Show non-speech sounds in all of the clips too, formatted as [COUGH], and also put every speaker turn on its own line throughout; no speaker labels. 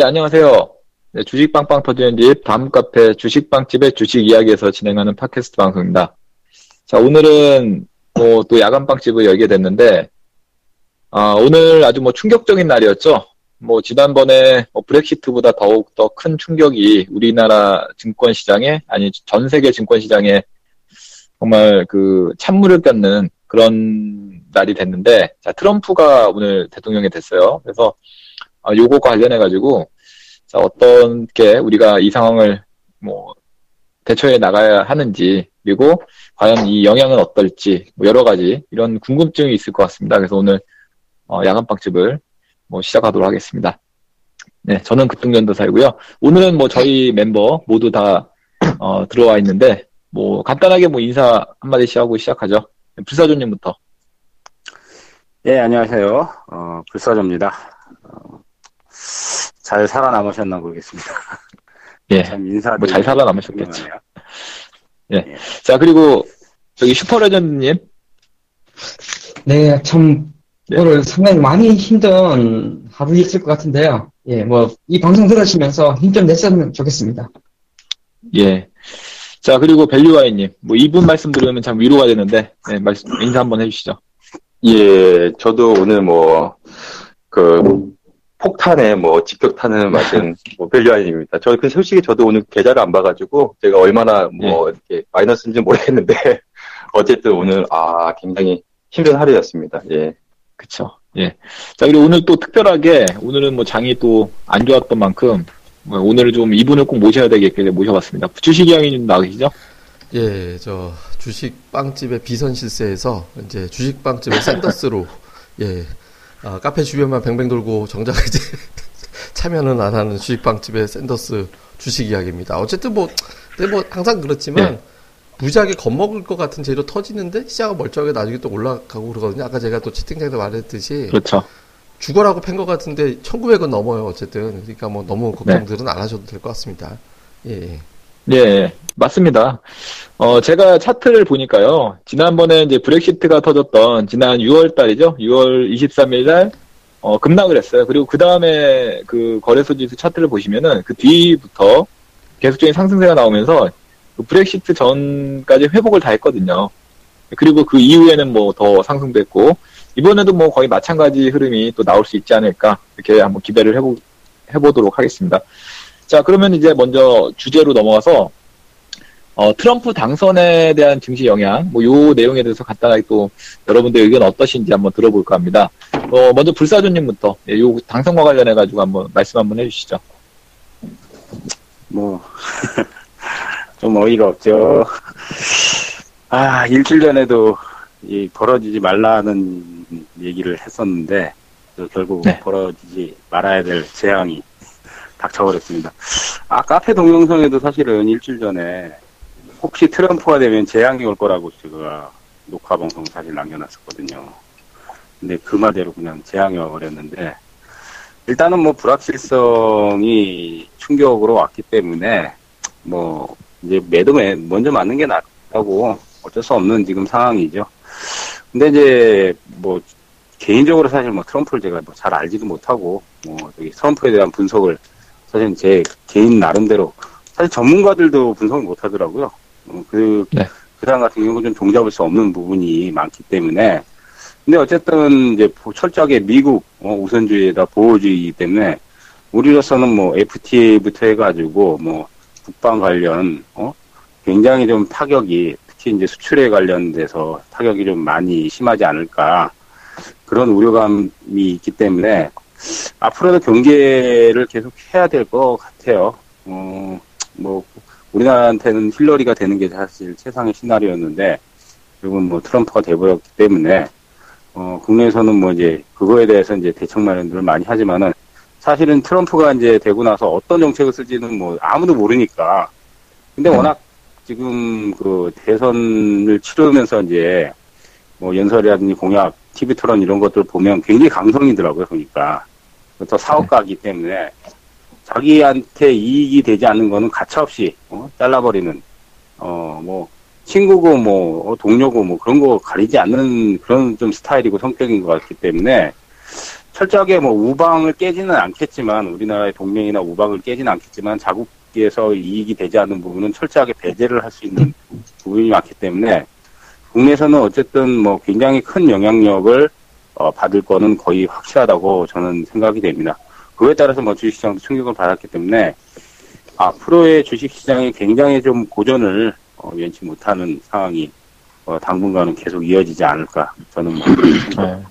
예, 안녕하세요. 네, 주식 빵빵 터지는 집 다음 카페 주식 빵집의 주식 이야기에서 진행하는 팟캐스트 방송입니다. 자, 오늘은 뭐 또 야간 빵집을 열게 됐는데, 아, 오늘 아주 뭐 충격적인 날이었죠. 뭐 지난번에 뭐 브렉시트보다 더욱 더 큰 충격이 우리나라 증권 시장에 아니 전 세계 증권 시장에 정말 그 찬물을 꼈는 그런 날이 됐는데 자 트럼프가 오늘 대통령이 됐어요. 그래서 아, 요거 관련해 가지고 자 어떻게 우리가 이 상황을 뭐 대처해 나가야 하는지 그리고 과연 이 영향은 어떨지 뭐 여러 가지 이런 궁금증이 있을 것 같습니다. 그래서 오늘 어, 야간빵집을 뭐 시작하도록 하겠습니다. 네, 저는 급등전도사이고요. 오늘은 뭐 저희 멤버 모두 다 어, 들어와 있는데 뭐 간단하게 뭐 인사 한마디씩 하고 시작하죠. 불사조님부터.
예, 안녕하세요. 어, 불사조입니다. 어, 잘 살아남으셨나 모르겠습니다.
예. [LAUGHS]
인사
뭐 잘 살아남으셨겠죠. 예. 예. 자, 그리고 저기 슈퍼레전드님.
네, 참 네. 오늘 상당히 많이 힘든 하루였을 것 같은데요. 예, 뭐 이 방송 들으시면서 힘 좀 냈으면 좋겠습니다.
예. 자, 그리고 밸류와이님, 뭐 이분 말씀 들으면 참 위로가 되는데, 네, 말씀, 인사 한번 해주시죠.
예, 저도 오늘 뭐, 그, 폭탄에 뭐 직격탄을 [LAUGHS] 맞은 뭐 밸류아인입니다. 저 그 솔직히 저도 오늘 계좌를 안 봐가지고 제가 얼마나 뭐 예. 이렇게 마이너스인지 모르겠는데 [LAUGHS] 어쨌든 오늘 아 굉장히 힘든 하루였습니다. 예.
그쵸. 예. 자, 그리고 오늘 또 특별하게, 오늘은 뭐 장이 또 안 좋았던 만큼, 뭐 오늘 좀 이분을 꼭 모셔야 되겠길래 모셔봤습니다. 주식이양이 좀 나으시죠?
예, 저 주식 빵집의 비선 실세에서 이제 주식 빵집의 샌더스로 [LAUGHS] 예, 아, 카페 주변만 뱅뱅 돌고 정작 이제 [LAUGHS] 참여는 안 하는 주식 빵집의 샌더스 주식 이야기입니다. 어쨌든 뭐, 뭐 항상 그렇지만 예. 무지하게 겁먹을 것 같은 재료 터지는데 시장은 멀쩡하게 나중에 또 올라가고 그러거든요. 아까 제가 또 채팅창에서 말했듯이
그렇죠.
죽어라고 팬 것 같은데 1,900원 넘어요. 어쨌든 그러니까 뭐 너무 걱정들은 네. 안 하셔도 될 것 같습니다. 예.
예, 예, 맞습니다. 어, 제가 차트를 보니까요. 지난번에 이제 브렉시트가 터졌던 지난 6월 달이죠. 6월 23일 날 어, 급락을 했어요. 그리고 그 다음에 그 거래소 지수 차트를 보시면은 그 뒤부터 계속적인 상승세가 나오면서 그 브렉시트 전까지 회복을 다 했거든요. 그리고 그 이후에는 뭐 더 상승됐고 이번에도 뭐 거의 마찬가지 흐름이 또 나올 수 있지 않을까 이렇게 한번 기대를 해보 해보도록 하겠습니다. 자 그러면 이제 먼저 주제로 넘어가서 어, 트럼프 당선에 대한 증시 영향, 뭐, 요 내용에 대해서 간단하게 또 여러분들 의견 어떠신지 한번 들어볼까 합니다. 어, 먼저 불사조님부터, 예, 요 당선과 관련해가지고 한번 말씀 한번 해주시죠.
뭐, [LAUGHS] 좀 어이가 없죠. 아, 일주일 전에도 이 벌어지지 말라는 얘기를 했었는데 결국 네. 벌어지지 말아야 될 재앙이 닥쳐버렸습니다. 아, 카페 동영상에도 사실은 일주일 전에 혹시 트럼프가 되면 재앙이 올 거라고 제가 녹화 방송 사실 남겨놨었거든요. 근데 그 말대로 그냥 재앙이 와버렸는데 일단은 뭐 불확실성이 충격으로 왔기 때문에 뭐 이제 매도 매, 먼저 맞는 게 낫다고 어쩔 수 없는 지금 상황이죠. 근데 이제 뭐 개인적으로 사실 뭐 트럼프를 제가 뭐 잘 알지도 못하고 뭐 트럼프에 대한 분석을 사실 제 개인 나름대로 사실 전문가들도 분석을 못 하더라고요. 어, 그, 네. 그 사람 같은 경우는 좀 종잡을 수 없는 부분이 많기 때문에 근데 어쨌든 이제 철저하게 미국 어, 우선주의에다 보호주의이기 때문에 우리로서는 뭐 FTA부터 해가지고 뭐 국방 관련 어 굉장히 좀 타격이 특히 이제 수출에 관련돼서 타격이 좀 많이 심하지 않을까 그런 우려감이 있기 때문에 앞으로도 경계를 계속 해야 될 것 같아요. 어, 뭐, 우리나라한테는 힐러리가 되는 게 사실 최상의 시나리오였는데, 결국은 뭐 트럼프가 돼버렸기 때문에, 어, 국내에서는 뭐 이제 그거에 대해서 이제 대책 마련들을 많이 하지만은 사실은 트럼프가 이제 되고 나서 어떤 정책을 쓸지는 뭐 아무도 모르니까. 근데 음. 워낙 지금 그 대선을 치르면서 이제 뭐 연설이라든지 공약, TV 토론 이런 것들 보면 굉장히 감성이더라고요, 보니까. 또 사업가이기 때문에 자기한테 이익이 되지 않는 거는 가차없이 어, 잘라버리는 어 뭐 친구고 뭐 어, 동료고 뭐 그런 거 가리지 않는 그런 좀 스타일이고 성격인 것 같기 때문에 철저하게 뭐 우방을 깨지는 않겠지만 우리나라의 동맹이나 우방을 깨지는 않겠지만 자국에서 이익이 되지 않는 부분은 철저하게 배제를 할 수 있는 부분이 많기 때문에 국내에서는 어쨌든 뭐 굉장히 큰 영향력을 어, 받을 거는 거의 확실하다고 저는 생각이 됩니다. 그에 따라서 뭐 주식시장도 충격을 받았기 때문에 앞으로의 주식시장이 굉장히 좀 고전을 어, 연치 못하는 상황이 어, 당분간은 계속 이어지지 않을까 저는 뭐
네.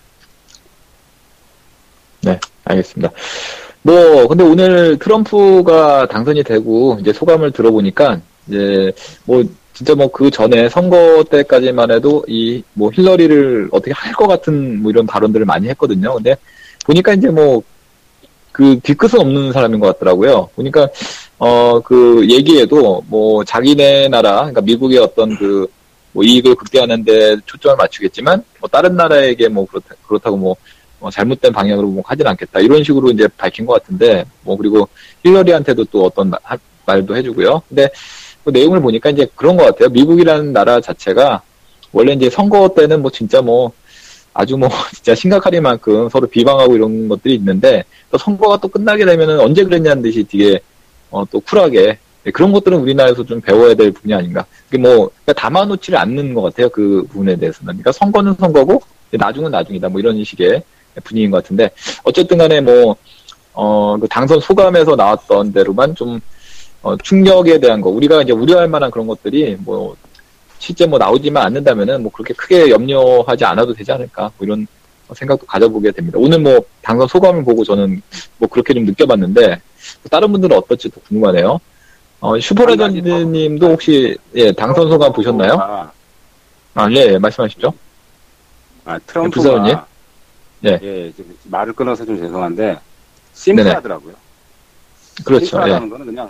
네, 알겠습니다. 뭐 근데 오늘 트럼프가 당선이 되고 이제 소감을 들어보니까 이제 뭐 진짜 뭐 그 전에 선거 때까지만 해도 이 뭐 힐러리를 어떻게 할 것 같은 뭐 이런 발언들을 많이 했거든요. 근데 보니까 이제 뭐 그 뒤끝은 없는 사람인 것 같더라고요. 보니까 어 그 얘기에도 뭐 자기네 나라 그러니까 미국의 어떤 그 뭐 이익을 극대화하는데 초점을 맞추겠지만 뭐 다른 나라에게 뭐 그렇다, 그렇다고 뭐 어, 잘못된 방향으로 뭐 하진 않겠다 이런 식으로 이제 밝힌 것 같은데 뭐 그리고 힐러리한테도 또 어떤 마, 말도 해주고요. 근데 그 내용을 보니까 이제 그런 것 같아요. 미국이라는 나라 자체가 원래 이제 선거 때는 뭐 진짜 뭐 아주 뭐 [LAUGHS] 진짜 심각하리만큼 서로 비방하고 이런 것들이 있는데 또 선거가 또 끝나게 되면은 언제 그랬냐는 듯이 되게 어, 또 쿨하게 네, 그런 것들은 우리나라에서 좀 배워야 될 부분이 아닌가. 그게 뭐 그러니까 담아놓지를 않는 것 같아요. 그 부분에 대해서는. 그러니까 선거는 선거고 나중은 나중이다. 뭐 이런 식의 분위기인 것 같은데 어쨌든 간에 뭐 어, 그 당선 소감에서 나왔던 대로만 좀 어, 충격에 대한 거 우리가 이제 우려할 만한 그런 것들이 뭐 실제 뭐 나오지만 않는다면은 뭐 그렇게 크게 염려하지 않아도 되지 않을까 뭐 이런 생각도 가져보게 됩니다. 오늘 뭐 당선 소감을 보고 저는 뭐 그렇게 좀 느껴봤는데 다른 분들은 어떨지 도 궁금하네요. 어, 슈퍼레전드님도 혹시 예 당선 소감 보셨나요? 아, 예, 예 말씀하시죠.
아 트럼프가 예. 예, 말을 끊어서 좀 죄송한데 심플하더라고요.
그렇죠.
심플하다는 예. 거는 그냥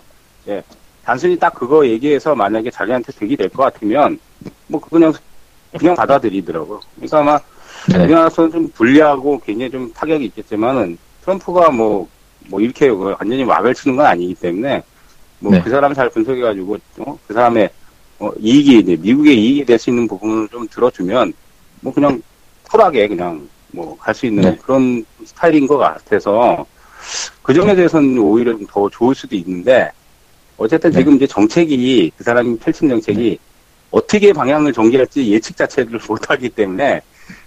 예, 단순히 딱 그거 얘기해서 만약에 자기한테 득이 될 것 같으면 뭐 그냥 그냥 받아들이더라고요. 그러니까 아마 네. 우리나라에서는 좀 불리하고 굉장히 좀 타격이 있겠지만은 트럼프가 뭐뭐 뭐 이렇게 완전히 막을 치는 건 아니기 때문에 뭐그 네. 사람 잘 분석해가지고 어? 그 사람의 어, 이익이 이제 미국의 이익이 될 수 있는 부분을 좀 들어주면 뭐 그냥 쿨하게 그냥 뭐 갈 수 있는 네. 그런 스타일인 것 같아서 그 점에 대해서는 오히려 좀더 좋을 수도 있는데 어쨌든 네. 지금 이제 정책이 그 사람이 펼친 정책이 네. 어떻게 방향을 전개할지 예측 자체를 [LAUGHS] 못하기 때문에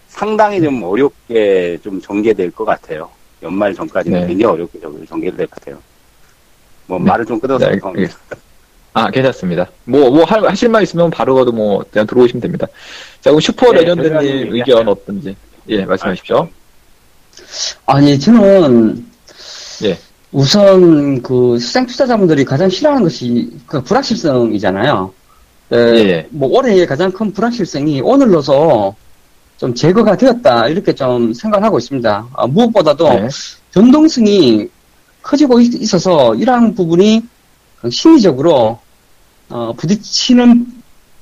상당히 좀 어렵게 좀 전개될 것 같아요. 연말 전까지는 네. 굉장히 어렵게 전개될 것 같아요. 뭐 네. 말을 좀 끊어서 네,
아, 괜찮습니다. 뭐, 뭐, 할, 하실 말 있으면 바로 가도 뭐, 그냥 들어오시면 됩니다. 자, 그럼 슈퍼 네, 레전드님 의견 어떤지, 예, 말씀하십시오.
아니, 저는, 예. 우선 그 시장 투자자분들이 가장 싫어하는 것이 그 불확실성이잖아요. 에, 예. 뭐 올해의 가장 큰 불확실성이 오늘로서 좀 제거가 되었다 이렇게 좀 생각하고 있습니다. 아, 무엇보다도 네. 변동성이 커지고 있, 어서 이러한 부분이 심리적으로 어, 부딪히는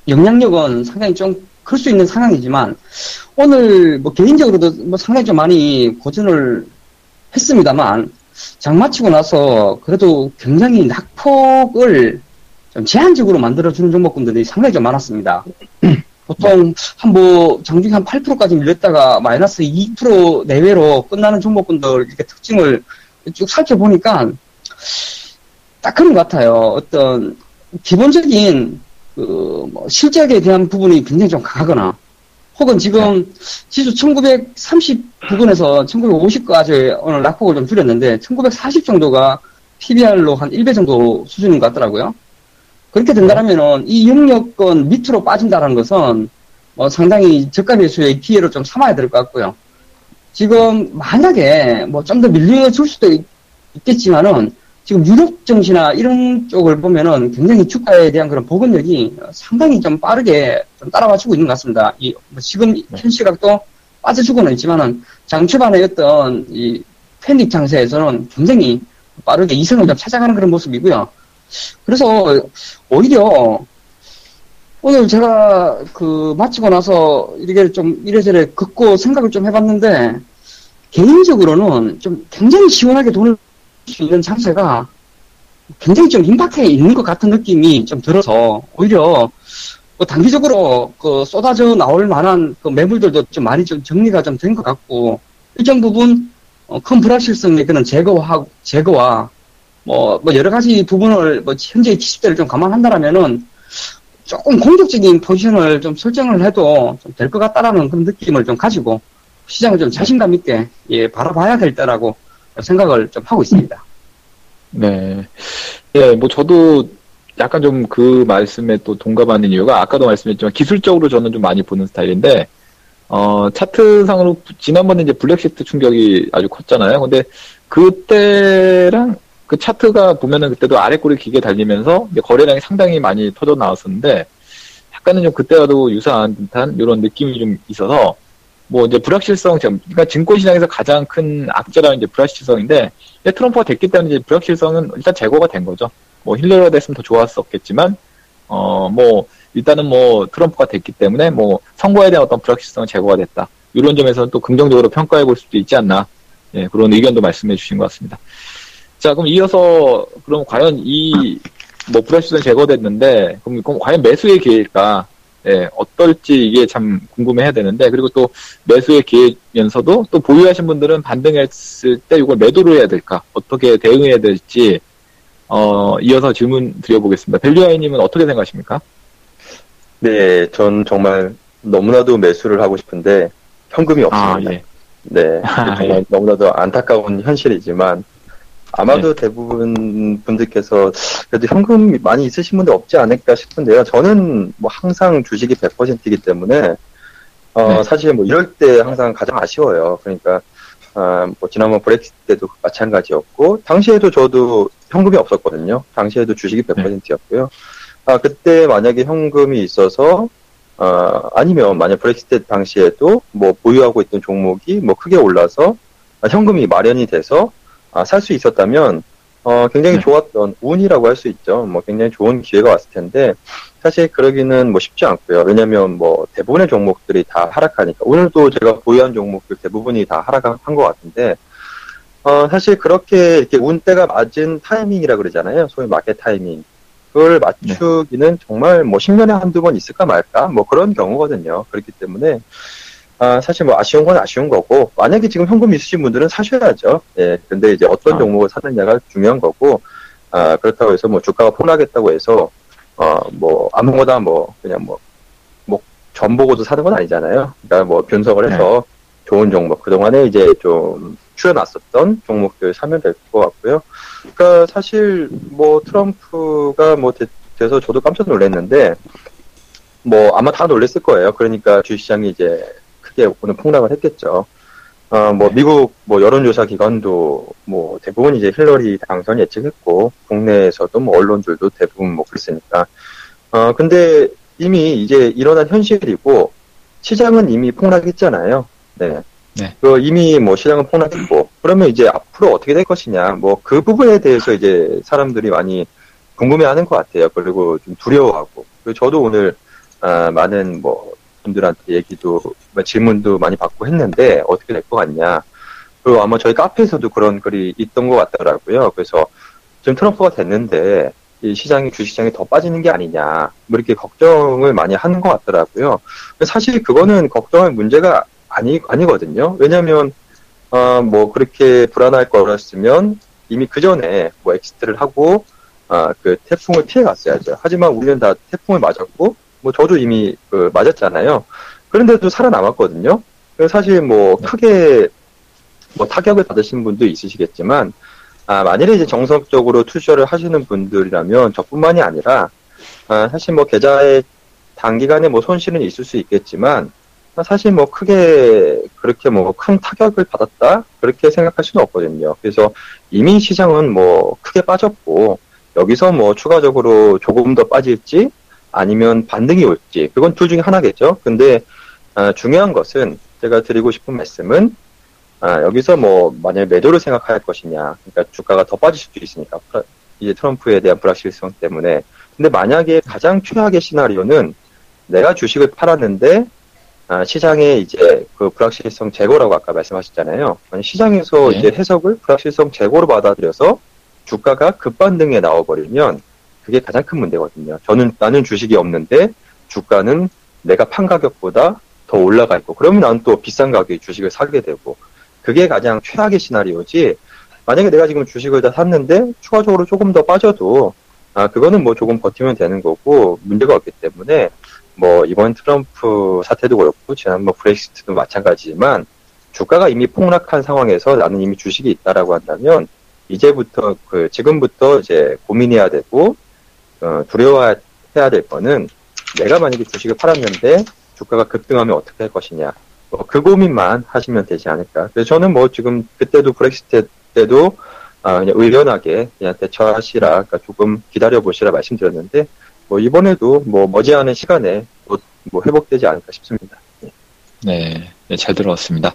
영향력은 상당히 좀 클 수 있는 상황이지만 오늘 뭐 개인적으로도 뭐 상당히 좀 많이 고전을 했습니다만 장 마치고 나서 그래도 굉장히 낙폭을 좀 제한적으로 만들어주는 종목군들이 상당히 좀 많았습니다. [CLEARS THROAT] 보통 한 뭐 장중에 한 8%까지 밀렸다가 마이너스 2% 내외로 끝나는 종목군들 이렇게 특징을 쭉 살펴보니까 딱 그런 것 같아요. 어떤 기본적인 그 뭐 실적에 대한 부분이 굉장히 좀 강하거나 혹은 지금 지수 1930 부근에서 1950까지 오늘 낙폭을 좀 줄였는데 1940 정도가 PBR로 한 1배 정도 수준인 것 같더라고요. 그렇게 된다면은 이 영역권 밑으로 빠진다는 것은 뭐 상당히 저가 매수의 기회로 좀 삼아야 될 것 같고요. 지금 만약에 뭐 좀 더 밀려줄 수도 있, 겠지만은 지금 유럽 증시나 이런 쪽을 보면은 굉장히 주가에 대한 그런 보건력이 상당히 좀 빠르게 좀 따라와주고 있는 것 같습니다. 이, 뭐 지금 네. 현 시각도 빠져주고는 있지만은 장 초반에 어떤 이 패닉 장세에서는 굉장히 빠르게 이성을 좀 찾아가는 그런 모습이고요. 그래서 오히려 오늘 제가 그 마치고 나서 이렇게 좀 이래저래 긋고 생각을 좀 해봤는데 개인적으로는 좀 굉장히 시원하게 돈을 수 있는 장세가 굉장히 좀 임팩트에 있는 것 같은 느낌이 좀 들어서 오히려 뭐 단기적으로 그 쏟아져 나올 만한 그 매물들도 좀 많이 좀 정리가 좀 된 것 같고 일정 부분 어, 큰 불확실성의 그런 제거와 제거와 뭐, 뭐 여러 가지 부분을 뭐 현재의 기습대를 좀 감안한다라면은 조금 공격적인 포지션을 좀 설정을 해도 좀 될 것 같다라는 그런 느낌을 좀 가지고 시장을 좀 자신감 있게 예, 바라봐야 될 때라고 생각을 좀 하고 있습니다.
네. 예, 뭐 저도 약간 좀 그 말씀에 또 동감하는 이유가 아까도 말씀했지만 기술적으로 저는 좀 많이 보는 스타일인데 어, 차트상으로 지난번에 이제 블랙시트 충격이 아주 컸잖아요. 근데 그때랑 그 차트가 보면은 그때도 아래 꼬리 기계 달리면서 거래량이 상당히 많이 터져 나왔었는데 약간은 좀 그때와도 유사한 듯한 이런 느낌이 좀 있어서 뭐 이제 불확실성, 그러니까 증권시장에서 가장 큰 악재라는 이제 불확실성인데 트럼프가 됐기 때문에 이제 불확실성은 일단 제거가 된 거죠. 뭐 힐러리가 됐으면 더 좋았었겠지만 어 뭐 일단은 뭐 트럼프가 됐기 때문에 뭐 선거에 대한 어떤 불확실성은 제거가 됐다. 이런 점에서는 또 긍정적으로 평가해 볼 수도 있지 않나. 예, 그런 의견도 말씀해 주신 것 같습니다. 자, 그럼 이어서, 그럼 과연 이, 뭐, 브러쉬는 제거됐는데, 그럼, 그럼 과연 매수의 기회일까? 예, 어떨지 이게 참 궁금해야 되는데, 그리고 또 매수의 기회면서도 또 보유하신 분들은 반등했을 때 이걸 매도를 해야 될까? 어떻게 대응해야 될지, 어, 이어서 질문 드려보겠습니다. 밸류아이님은 어떻게 생각하십니까?
네, 전 정말 너무나도 매수를 하고 싶은데, 현금이 아, 없습니다. 아, 예. 네, [LAUGHS] 정말 예. 너무나도 안타까운 현실이지만, 아마도 네. 대부분 분들께서 그래도 현금 많이 있으신 분들 없지 않을까 싶은데요. 저는 뭐 항상 주식이 100%이기 때문에 어 네. 사실 뭐 이럴 때 항상 가장 아쉬워요. 그러니까 아 뭐 지난번 브렉시트 때도 마찬가지였고 당시에도 저도 현금이 없었거든요. 당시에도 주식이 100%였고요. 아 그때 만약에 현금이 있어서 어 아니면 만약 브렉시트 당시에도 뭐 보유하고 있던 종목이 뭐 크게 올라서 현금이 마련이 돼서 아, 살 수 있었다면 어, 굉장히 네. 좋았던 운이라고 할 수 있죠. 뭐 굉장히 좋은 기회가 왔을 텐데 사실 그러기는 뭐 쉽지 않고요. 왜냐하면 뭐 대부분의 종목들이 다 하락하니까 오늘도 제가 보유한 종목들 대부분이 다 하락한 것 같은데 어, 사실 그렇게 이렇게 운때가 맞은 타이밍이라 그러잖아요. 소위 마켓 타이밍. 그걸 맞추기는 네. 정말 뭐 10년에 한두 번 있을까 말까 뭐 그런 경우거든요. 그렇기 때문에 아, 사실 뭐 아쉬운 건 아쉬운 거고, 만약에 지금 현금 있으신 분들은 사셔야죠. 예. 근데 이제 어떤 아. 종목을 사느냐가 중요한 거고, 아, 그렇다고 해서 뭐 주가가 폭락했다고 해서, 어, 뭐 아무거나 뭐, 그냥 뭐, 뭐, 전 보고도 사는 건 아니잖아요. 그러니까 뭐 분석을 해서 네. 좋은 종목, 그동안에 이제 좀 추려놨었던 종목들 사면 될 것 같고요. 그러니까 사실 뭐 트럼프가 뭐 되, 돼서 저도 깜짝 놀랐는데, 뭐 아마 다 놀랬을 거예요. 그러니까 주시장이 이제 크게 오늘 폭락을 했겠죠. 어, 뭐, 네. 미국, 뭐, 여론조사 기관도, 뭐, 대부분 이제 힐러리 당선 예측했고, 국내에서도 뭐, 언론들도 대부분 뭐, 그랬으니까. 어, 근데 이미 이제 일어난 현실이고, 시장은 이미 폭락했잖아요. 네. 네. 그 이미 뭐, 시장은 폭락했고, 그러면 이제 앞으로 어떻게 될 것이냐, 뭐, 그 부분에 대해서 이제 사람들이 많이 궁금해 하는 것 같아요. 그리고 좀 두려워하고. 그리고 저도 오늘, 아, 많은 뭐, 분들한테 얘기도 질문도 많이 받고 했는데 어떻게 될 것 같냐. 그리고 아마 저희 카페에서도 그런 글이 있던 것 같더라고요. 그래서 지금 트럼프가 됐는데 이 시장이 주시장이 더 빠지는 게 아니냐 뭐 이렇게 걱정을 많이 하는 것 같더라고요. 사실 그거는 걱정할 문제가 아니 아니거든요. 왜냐하면 어, 뭐 그렇게 불안할 거였으면 이미 그 전에 뭐 exit를 하고 아, 그 태풍을 피해 갔어야죠. 하지만 우리는 다 태풍을 맞았고 뭐 저도 이미 그 맞았잖아요. 그런데도 살아남았거든요. 사실 뭐 네. 크게 뭐 타격을 받으신 분도 있으시겠지만 아, 만일에 이제 정석적으로 투자를 하시는 분들이라면 저뿐만이 아니라 아, 사실 뭐 계좌에 단기간에 뭐 손실은 있을 수 있겠지만 사실 뭐 크게 그렇게 뭐 큰 타격을 받았다 그렇게 생각할 수는 없거든요. 그래서 이미 시장은 뭐 크게 빠졌고 여기서 뭐 추가적으로 조금 더 빠질지 아니면 반등이 올지 그건 둘 중에 하나겠죠. 근데 아, 중요한 것은 제가 드리고 싶은 말씀은 아, 여기서 뭐 만약 매도를 생각할 것이냐, 그러니까 주가가 더 빠질 수도 있으니까 이제 트럼프에 대한 불확실성 때문에. 근데 만약에 가장 최악의 시나리오는 내가 주식을 팔았는데 아, 시장에 이제 그 불확실성 제거라고 아까 말씀하셨잖아요. 시장에서 네. 이제 해석을 불확실성 제거로 받아들여서 주가가 급반등에 나와버리면 그게 가장 큰 문제거든요. 저는 나는 주식이 없는데 주가는 내가 판 가격보다 더 올라가 있고 그러면 나는 또 비싼 가격에 주식을 사게 되고 그게 가장 최악의 시나리오지. 만약에 내가 지금 주식을 다 샀는데 추가적으로 조금 더 빠져도 아 그거는 뭐 조금 버티면 되는 거고 문제가 없기 때문에 뭐 이번 트럼프 사태도 그렇고 지난번 뭐 브렉시트도 마찬가지지만 주가가 이미 폭락한 상황에서 나는 이미 주식이 있다라고 한다면 이제부터 그 지금부터 이제 고민해야 되고 어, 두려워해야 될 거는 내가 만약에 주식을 팔았는데 주가가 급등하면 어떻게 할 것이냐 뭐 그 고민만 하시면 되지 않을까. 그래서 저는 뭐 지금 그때도 브렉시트 때도 아, 그냥 의연하게 그냥 대처하시라, 그러니까 조금 기다려 보시라 말씀드렸는데 뭐 이번에도 뭐 머지않은 시간에 뭐, 뭐 회복되지 않을까 싶습니다.
네, 네, 네 잘 들어왔습니다.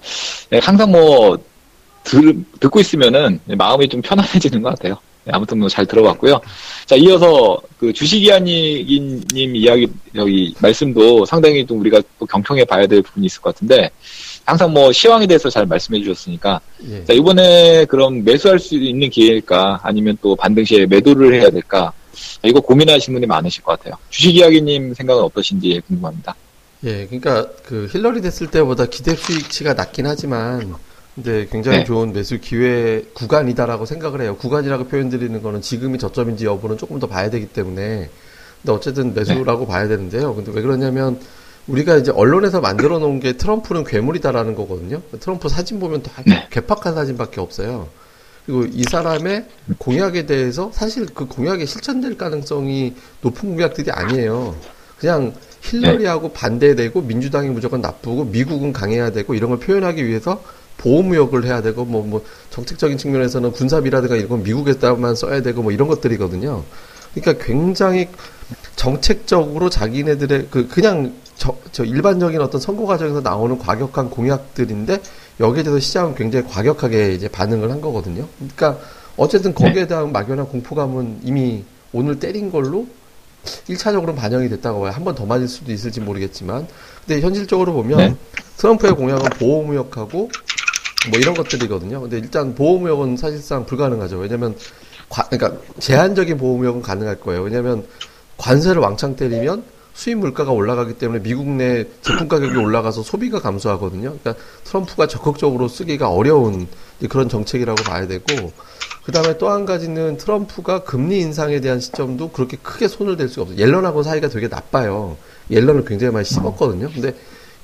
네, 항상 뭐 들, 듣고 있으면은 마음이 좀 편안해지는 것 같아요. 네, 아무튼 뭐 잘 들어봤고요. 자, 이어서 그 주식이야님 이야기, 여기 말씀도 상당히 좀 우리가 또 경청해 봐야 될 부분이 있을 것 같은데, 항상 뭐 시황에 대해서 잘 말씀해 주셨으니까, 예. 자, 이번에 그럼 매수할 수 있는 기회일까? 아니면 또 반등 시에 매도를 해야 될까? 이거 고민하시는 분이 많으실 것 같아요. 주식이야기님 생각은 어떠신지 궁금합니다.
예, 그러니까 그 힐러리 됐을 때보다 기대 수익치가 낮긴 하지만 근데 굉장히 네. 좋은 매수 기회 구간이다라고 생각을 해요. 구간이라고 표현드리는 거는 지금이 저점인지 여부는 조금 더 봐야 되기 때문에. 근데 어쨌든 매수라고 네. 봐야 되는데요. 근데 왜 그러냐면 우리가 이제 언론에서 만들어 놓은 게 트럼프는 괴물이다라는 거거든요. 트럼프 사진 보면 다 네. 괴팍한 사진밖에 없어요. 그리고 이 사람의 공약에 대해서 사실 그 공약이 실천될 가능성이 높은 공약들이 아니에요. 그냥 힐러리하고 네. 반대되고 민주당이 무조건 나쁘고 미국은 강해야 되고 이런 걸 표현하기 위해서 보호무역을 해야 되고 뭐, 뭐 정책적인 측면에서는 군사비라든가 이런 건 미국에다만 써야 되고 뭐 이런 것들이거든요. 그러니까 굉장히 정책적으로 자기네들의 그 그냥 저, 저 일반적인 어떤 선거 과정에서 나오는 과격한 공약들인데 여기에 대해서 시장은 굉장히 과격하게 이제 반응을 한 거거든요. 그러니까 어쨌든 거기에 네. 대한 막연한 공포감은 이미 오늘 때린 걸로 1차적으로 반영이 됐다고 봐요. 한 번 더 맞을 수도 있을지 모르겠지만. 근데 현실적으로 보면 네. 트럼프의 공약은 보호무역하고 뭐 이런 것들이거든요. 근데 일단 보호무역은 사실상 불가능하죠. 왜냐면 관, 그러니까 제한적인 보호무역은 가능할 거예요. 왜냐면 관세를 왕창 때리면 수입 물가가 올라가기 때문에 미국 내 제품 가격이 올라가서 소비가 감소하거든요. 그러니까 트럼프가 적극적으로 쓰기가 어려운 그런 정책이라고 봐야 되고 그 다음에 또 한 가지는 트럼프가 금리 인상에 대한 시점도 그렇게 크게 손을 댈 수가 없어요. 옐런하고 사이가 되게 나빠요. 옐런을 굉장히 많이 씹었거든요. 근데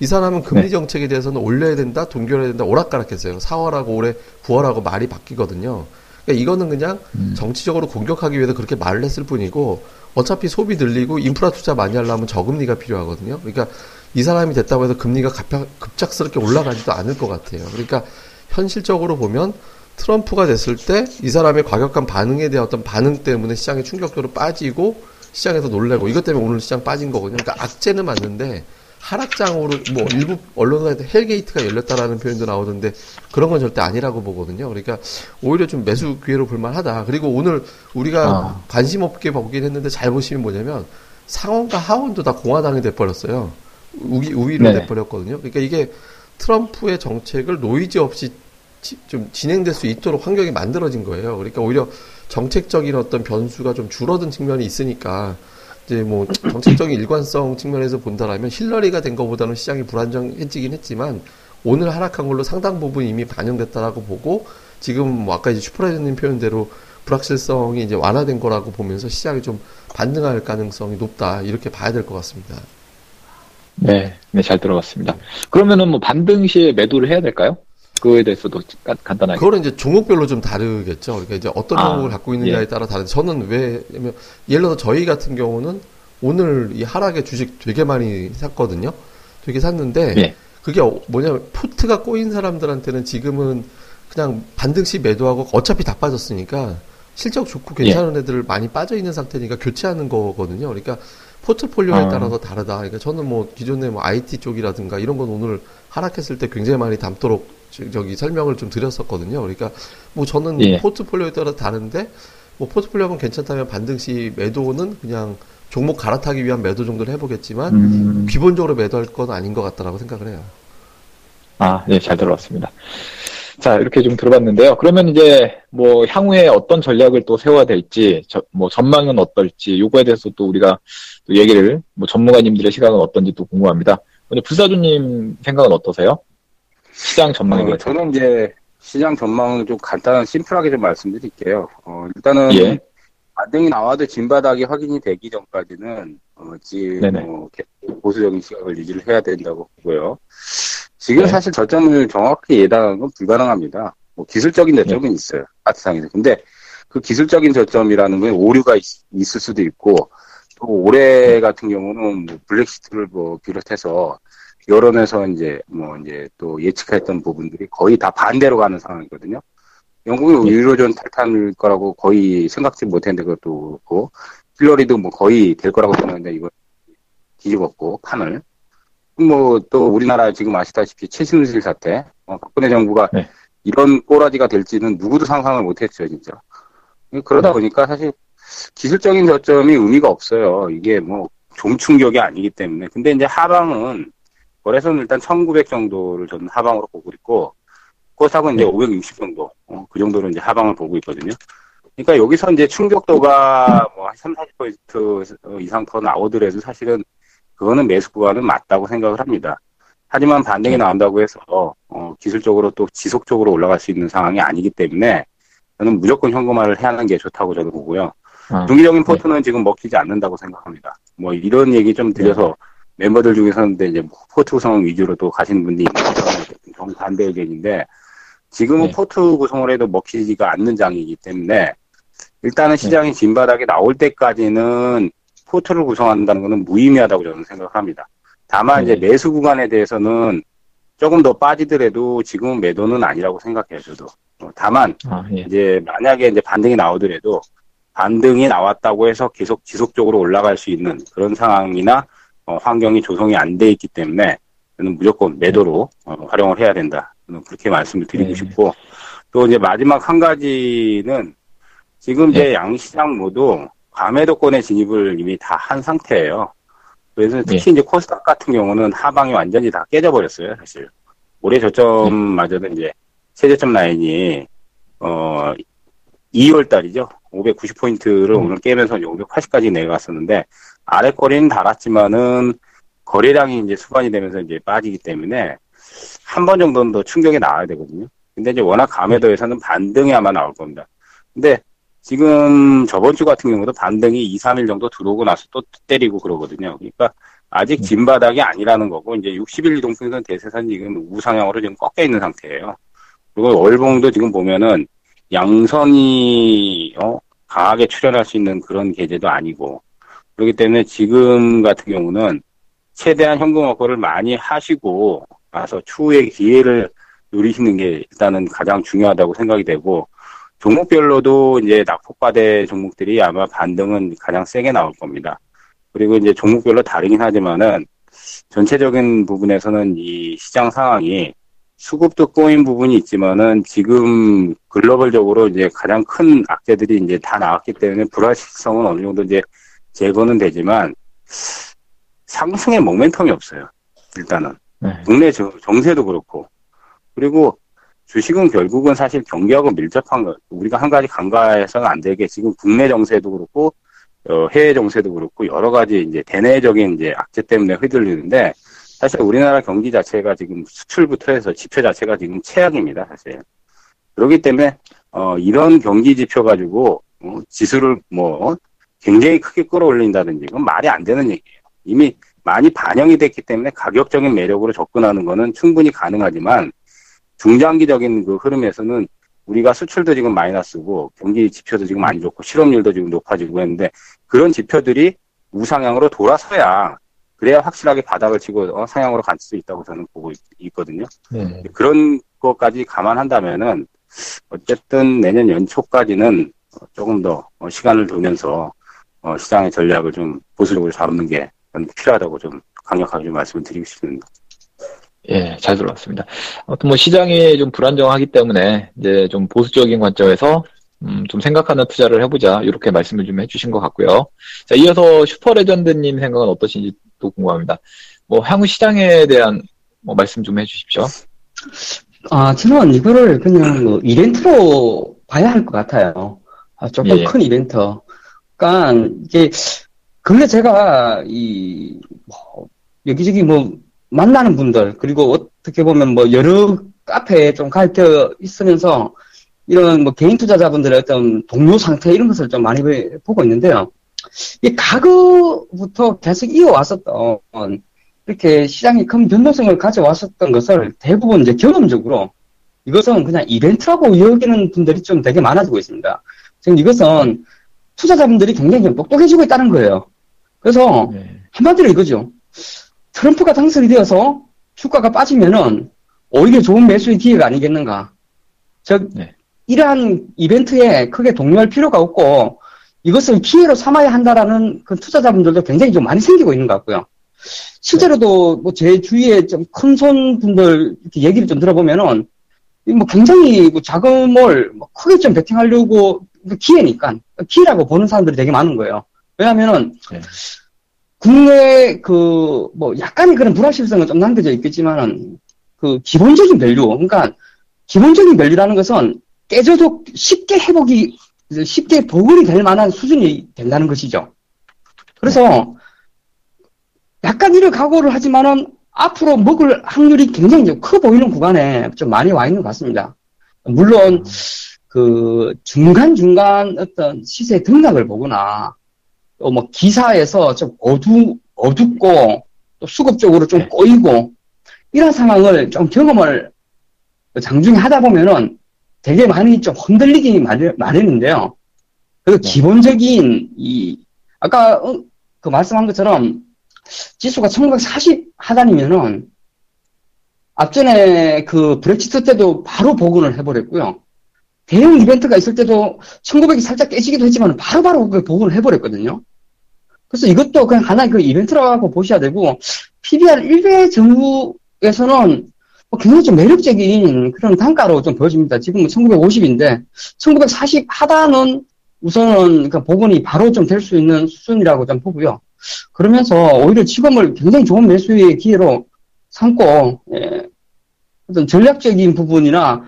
이 사람은 금리 네. 정책에 대해서는 올려야 된다, 동결해야 된다, 오락가락했어요. 4월하고 올해 9월하고 말이 바뀌거든요. 그러니까 이거는 그냥 음. 정치적으로 공격하기 위해서 그렇게 말을 했을 뿐이고 어차피 소비 늘리고 인프라 투자 많이 하려면 저금리가 필요하거든요. 그러니까 이 사람이 됐다고 해서 금리가 급작스럽게 올라가지도 않을 것 같아요. 그러니까 현실적으로 보면 트럼프가 됐을 때 이 사람의 과격한 반응에 대한 어떤 반응 때문에 시장이 충격적으로 빠지고 시장에서 놀래고 이것 때문에 오늘 시장 빠진 거거든요. 그러니까 악재는 맞는데 하락장으로 뭐 일부 언론사에서 hell gate가 열렸다라는 표현도 나오던데 그런 건 절대 아니라고 보거든요. 그러니까 오히려 좀 매수 기회로 볼만하다. 그리고 오늘 우리가 아. 관심 없게 보긴 했는데 잘 보시면 뭐냐면 상원과 하원도 다 공화당이 돼버렸어요. 우위, 우위로 네. 돼버렸거든요. 그러니까 이게 트럼프의 정책을 노이즈 없이 지, 좀 진행될 수 있도록 환경이 만들어진 거예요. 그러니까 오히려 정책적인 어떤 변수가 좀 줄어든 측면이 있으니까 이제 뭐 정책적인 일관성 측면에서 본다라면 힐러리가 된 것보다는 시장이 불안정해지긴 했지만 오늘 하락한 걸로 상당 부분 이미 반영됐다라고 보고 지금 뭐 아까 이제 슈퍼라이저님 표현대로 불확실성이 이제 완화된 거라고 보면서 시장이 좀 반등할 가능성이 높다 이렇게 봐야 될 것 같습니다.
네, 네 잘 들어봤습니다. 그러면은 뭐 반등 시에 매도를 해야 될까요? 그거에 대해서도 간단하게.
그거는 이제 종목별로 좀 다르겠죠. 그러니까 이제 어떤 아, 종목을 갖고 있느냐에 예. 따라 다른데 저는 왜냐면 예를 들어 저희 같은 경우는 오늘 이 하락에 주식 되게 많이 샀거든요. 되게 샀는데 예. 그게 뭐냐면 포트가 꼬인 사람들한테는 지금은 그냥 반등시 매도하고 어차피 다 빠졌으니까 실적 좋고 괜찮은 예. 애들 많이 빠져 있는 상태니까 교체하는 거거든요. 그러니까 포트폴리오에 아. 따라서 다르다. 그러니까 저는 뭐 기존에 뭐 IT 쪽이라든가 이런 건 오늘 하락했을 때 굉장히 많이 담도록 저기 설명을 좀 드렸었거든요. 그러니까 뭐 저는 예. 포트폴리오에 따라 다른데 뭐 포트폴리오는 괜찮다면 반등시 매도는 그냥 종목 갈아타기 위한 매도 정도를 해보겠지만 음. 기본적으로 매도할 건 아닌 것 같다라고 생각을 해요.
아, 네, 잘 들어봤습니다. 자, 이렇게 좀 들어봤는데요. 그러면 이제 뭐 향후에 어떤 전략을 또 세워야 될지, 저, 뭐 전망은 어떨지, 요거에 대해서 또 우리가 또 얘기를 뭐 전문가님들의 시각은 어떤지 또 궁금합니다. 근데 불사조님 생각은 어떠세요? 시장 전망에
어, 저는 이제 시장 전망을 좀 간단한 심플하게 좀 말씀드릴게요. 어, 일단은 예. 반등이 나와도 진바닥이 확인이 되기 전까지는 어, 지금 뭐 보수적인 시각을 유지를 해야 된다고 보고요. 지금 네. 사실 저점을 정확히 예단하는 건 불가능합니다. 뭐 기술적인 저점은 네. 있어요. 아트상에서. 근데 그 기술적인 저점이라는 건 오류가 있, 을 수도 있고 또 올해 같은 경우는 뭐 블랙시트를 뭐 비롯해서 여론에서 이제 뭐 이제 또 예측했던 부분들이 거의 다 반대로 가는 상황이거든요. 영국이 네. 유로존 탈탄일 거라고 거의 생각지 못했는데 그것도 그렇고 힐러리도 뭐 거의 될 거라고 생각했는데 이거 뒤집었고 판을 뭐 또 우리나라 지금 아시다시피 최신실 사태 어, 박근혜 정부가 네. 이런 꼬라지가 될지는 누구도 상상을 못했죠 진짜 그러다 네. 보니까 사실 기술적인 저점이 의미가 없어요 이게 뭐 종충격이 아니기 때문에 근데 이제 하방은 거래소는 일단 1900 정도를 저는 하방으로 보고 있고 코스닥은 이제 560 정도 어, 그 정도로 이제 하방을 보고 있거든요. 그러니까 여기서 이제 충격도가 뭐 3, 40% 이상 더 나오더라도 사실은 그거는 매수 구간은 맞다고 생각을 합니다. 하지만 반등이 나온다고 해서 어, 기술적으로 또 지속적으로 올라갈 수 있는 상황이 아니기 때문에 저는 무조건 현금화를 해야 하는 게 좋다고 저는 보고요. 아, 중기적인 포트는 네. 지금 먹히지 않는다고 생각합니다. 뭐 이런 얘기 좀 드려서 네. 멤버들 중에서는 이제 포트 구성 위주로 또 가시는 분들이 있는 정반대 의견인데 지금은 네. 포트 구성을 해도 먹히지가 않는 장이기 때문에 일단은 네. 시장이 진바닥에 나올 때까지는 포트를 구성한다는 것은 무의미하다고 저는 생각합니다. 다만 네. 이제 매수 구간에 대해서는 조금 더 빠지더라도 지금은 매도는 아니라고 생각해요, 저도. 어, 다만 아, 예. 이제 만약에 이제 반등이 나오더라도 반등이 나왔다고 해서 계속 지속적으로 올라갈 수 있는 그런 상황이나 어, 환경이 조성이 안 돼 있기 때문에 저는 무조건 매도로 어, 활용을 해야 된다. 그렇게 말씀을 드리고 네. 싶고 또 이제 마지막 한 가지는 지금 이제 네. 양시장 모두 과매도권의 진입을 이미 다 한 상태예요. 그래서 네. 특히 네. 이제 코스닥 같은 경우는 하방이 완전히 다 깨져버렸어요, 사실. 올해 저점마저도 이제 최저점 라인이 어 2월 달이죠. 590포인트를 음. 오늘 깨면서 580까지 내려갔었는데 아래 거리는 달았지만은 거래량이 이제 수반이 되면서 이제 빠지기 때문에 한 번 정도는 더 충격이 나와야 되거든요. 근데 이제 워낙 감에도에서는 반등이 아마 나올 겁니다. 근데 지금 저번 주 같은 경우도 반등이 2, 3일 정도 들어오고 나서 또 때리고 그러거든요. 그러니까 아직 음. 진 바닥이 아니라는 거고 이제 60일 이동평선 대세선 지금 우상향으로 지금 꺾여 있는 상태예요. 그리고 월봉도 지금 보면은 양선이 어, 강하게 출현할 수 있는 그런 계제도 아니고 그렇기 때문에 지금 같은 경우는 최대한 현금 확보를 많이 하시고 가서 추후에 기회를 누리시는 게 일단은 가장 중요하다고 생각이 되고 종목별로도 이제 낙폭과대 종목들이 아마 반등은 가장 세게 나올 겁니다. 그리고 이제 종목별로 다르긴 하지만은 전체적인 부분에서는 이 시장 상황이 수급도 꼬인 부분이 있지만은 지금 글로벌적으로 이제 가장 큰 악재들이 이제 다 나왔기 때문에 불확실성은 어느 정도 이제 제거는 되지만 상승의 모멘텀이 없어요. 일단은. 네. 국내 정세도 그렇고. 그리고 주식은 결국은 사실 경기하고 밀접한 거, 우리가 한 가지 간과해서는 안 되게 지금 국내 정세도 그렇고, 어, 해외 정세도 그렇고, 여러 가지 이제 대내적인 이제 악재 때문에 휘둘리는데, 사실 우리나라 경기 자체가 지금 수출부터 해서 지표 자체가 지금 최악입니다, 사실. 그렇기 때문에, 어, 이런 경기 지표 가지고, 어, 지수를 뭐, 굉장히 크게 끌어올린다든지 그건 말이 안 되는 얘기예요. 이미 많이 반영이 됐기 때문에 가격적인 매력으로 접근하는 거는 충분히 가능하지만 중장기적인 그 흐름에서는 우리가 수출도 지금 마이너스고 경기 지표도 지금 안 좋고 실업률도 지금 높아지고 했는데 그런 지표들이 우상향으로 돌아서야 그래야 확실하게 바닥을 치고 어, 상향으로 갈 수 있다고 저는 보고 있, 거든요 네. 그런 것까지 감안한다면은 어쨌든 내년 연초까지는 조금 더 시간을 두면서 어, 시장의 전략을 좀 보수적으로 잡는 게 필요하다고 좀 강력하게 좀 말씀을 드리고 싶습니다.
예, 잘 들어왔습니다. 아무튼 뭐 시장이 좀 불안정하기 때문에 이제 좀 보수적인 관점에서 음, 좀 생각하는 투자를 해보자 이렇게 말씀을 좀 해주신 것 같고요. 자, 이어서 슈퍼레전드님 생각은 어떠신지 또 궁금합니다. 뭐 향후 시장에 대한 뭐 말씀 좀 해주십시오.
아, 저는 이거를 그냥 뭐 이벤트로 봐야 할 것 같아요. 아, 조금 예. 큰 이벤트. 그러니까 이게 근래 제가 이 뭐, 여기저기 뭐 만나는 분들 그리고 어떻게 보면 뭐 여러 카페에 좀 가입되어 있으면서 이런 뭐 개인 투자자분들의 어떤 동료 상태 이런 것을 좀 많이 보고 있는데요. 이 과거부터 계속 이어왔었던 이렇게 시장이 큰 변동성을 가져왔었던 것을 대부분 이제 경험적으로 이것은 그냥 이벤트라고 여기는 분들이 좀 되게 많아지고 있습니다. 지금 이것은 투자자분들이 굉장히 좀 똑똑해지고 있다는 거예요. 그래서 네. 한마디로 이거죠. 트럼프가 당선이 되어서 주가가 빠지면은 오히려 좋은 매수의 기회가 아니겠는가. 즉, 네. 이러한 이벤트에 크게 동요할 필요가 없고 이것을 기회로 삼아야 한다라는 그 투자자분들도 굉장히 좀 많이 생기고 있는 것 같고요. 실제로도 뭐 제 주위에 좀 큰 손 분들 이렇게 얘기를 좀 들어보면은 뭐 굉장히 뭐 자금을 뭐 크게 좀 베팅하려고 그 기회니까 기회라고 보는 사람들이 되게 많은 거예요. 왜냐하면은 네. 국내 그 뭐 약간의 그런 불확실성은 좀 남겨져 있겠지만은 그 기본적인 value 그러니까 기본적인 value라는 것은 깨져도 쉽게 회복이 쉽게 복원이 될 만한 수준이 된다는 것이죠. 그래서 약간 이를 각오를 하지만은 앞으로 먹을 확률이 굉장히 커 보이는 구간에 좀 많이 와 있는 것 같습니다. 물론 그 중간중간 어떤 시세 등락을 보거나 또 뭐 기사에서 좀 어두 어둡고 또 수급적으로 좀 네. 꼬이고 이런 상황을 좀 경험을 장중에 하다 보면은 되게 많이 좀 흔들리기 마련, 마련인데요. 그 기본적인 이 아까 어, 그 말씀한 것처럼 지수가 1940 하단이면은 앞전에 그 브렉시트 때도 바로 복원을 해버렸고요. 대형 이벤트가 있을 때도 1900이 살짝 깨지기도 했지만 바로바로 그 복원을 해버렸거든요. 그래서 이것도 그냥 하나의 그 이벤트라고 보셔야 되고 PBR 1배 정부에서는 뭐 굉장히 좀 매력적인 그런 단가로 좀 보여집니다. 지금은 1950인데 1940 하단은 우선은 그 복원이 바로 좀 될 수 있는 수준이라고 좀 보고요. 그러면서 오히려 지금을 굉장히 좋은 매수의 기회로 삼고 예, 어떤 전략적인 부분이나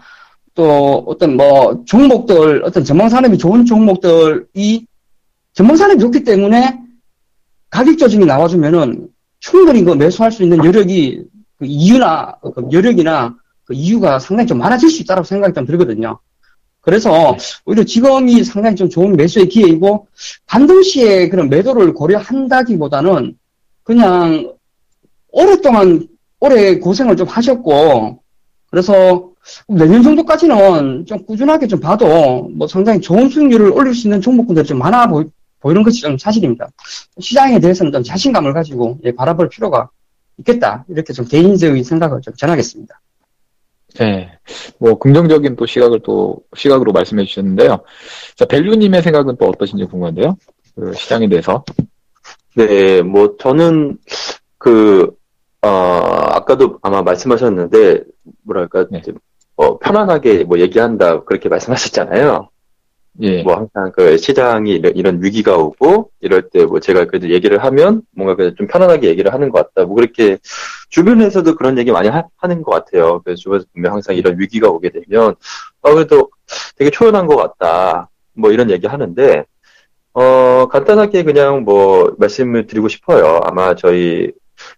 또 어떤 뭐 종목들 어떤 전망 산업이 좋은 종목들이 전망 산업이 좋기 때문에 가격 조정이 나와주면은 충분히 그 매수할 수 있는 여력이 그 이유나 그 여력이나 그 이유가 상당히 좀 많아질 수 있다고 생각이 좀 들거든요. 그래서 네. 오히려 지금이 상당히 좀 좋은 매수의 기회이고 반드시에 그런 매도를 고려한다기보다는 그냥 오랫동안 오래 고생을 좀 하셨고 그래서 내년 정도까지는 좀 꾸준하게 좀 봐도 뭐 상당히 좋은 수익률을 올릴 수 있는 종목군들이 좀 많아 보이, 보이는 것이 좀 사실입니다. 시장에 대해서는 좀 자신감을 가지고 예, 바라볼 필요가 있겠다 이렇게 좀 개인적인 생각을 좀 전하겠습니다.
네. 뭐, 긍정적인 또 시각을 또, 시각으로 말씀해 주셨는데요. 자, 벨류님의 생각은 또 어떠신지 궁금한데요? 그 시장에 대해서.
네, 뭐, 저는, 그, 어, 아까도 아마 말씀하셨는데, 뭐랄까, 네. 어, 편안하게 뭐 얘기한다, 그렇게 말씀하셨잖아요. 예. 뭐 항상 그 시장이 이런, 이런 위기가 오고 이럴 때 뭐 제가 그래도 얘기를 하면 뭔가 좀 편안하게 얘기를 하는 것 같다. 뭐 그렇게 주변에서도 그런 얘기 많이 하, 는것 같아요. 그래서 주변에서 보면 항상 이런 위기가 오게 되면 어 그래도 되게 초연한 것 같다. 뭐 이런 얘기 하는데 어 간단하게 그냥 뭐 말씀을 드리고 싶어요. 아마 저희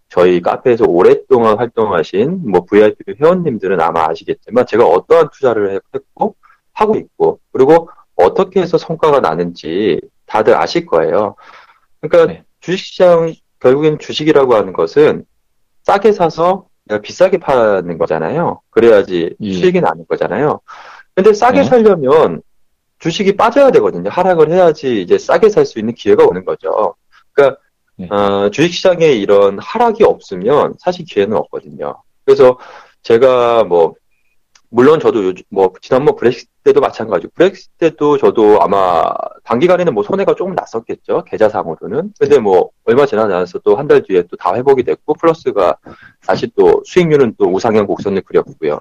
저희 카페에서 오랫동안 활동하신 뭐 VIP 회원님들은 아마 아시겠지만 제가 어떠한 투자를 했고 하고 있고 그리고 어떻게 해서 성과가 나는지 다들 아실 거예요. 그러니까 네. 주식시장 결국엔 주식이라고 하는 것은 싸게 사서 내가 비싸게 파는 거잖아요. 그래야지 예. 수익이 나는 거잖아요. 근데 싸게 네. 살려면 주식이 빠져야 되거든요. 하락을 해야지 이제 싸게 살 수 있는 기회가 오는 거죠. 그러니까 네. 어, 주식시장에 이런 하락이 없으면 사실 기회는 없거든요. 그래서 제가 뭐 물론 저도 요즘 뭐 지난번 브렉시트 때도 마찬가지고 브렉시트 때도 저도 아마 단기간에는 뭐 손해가 조금 났었겠죠 계좌상으로는 근데 뭐 얼마 지나지 않아서 또 한 달 뒤에 또 다 회복이 됐고 플러스가 다시 또 수익률은 또 우상향 곡선을 그렸고요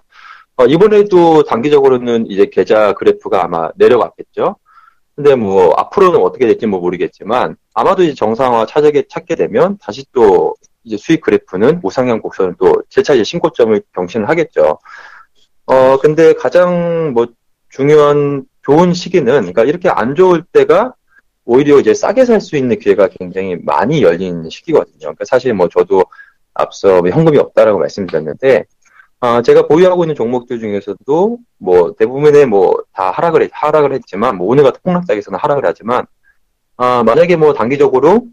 어, 이번에도 단기적으로는 이제 계좌 그래프가 아마 내려갔겠죠 근데 뭐 앞으로는 어떻게 될지 뭐 모르겠지만 아마도 이제 정상화 찾게 찾게 되면 다시 또 이제 수익 그래프는 우상향 곡선을 또 재차 이제 신고점을 경신을 하겠죠. 어, 근데 가장 뭐 중요한 좋은 시기는, 그러니까 이렇게 안 좋을 때가 오히려 이제 싸게 살 수 있는 기회가 굉장히 많이 열린 시기거든요. 그러니까 사실 뭐 저도 앞서 뭐 현금이 없다라고 말씀드렸는데, 아, 제가 보유하고 있는 종목들 중에서도 뭐 대부분의 뭐 다 하락을 했, 하락을 했지만 뭐 오늘 같은 폭락장에서는 하락을 하지만 아, 만약에 뭐 단기적으로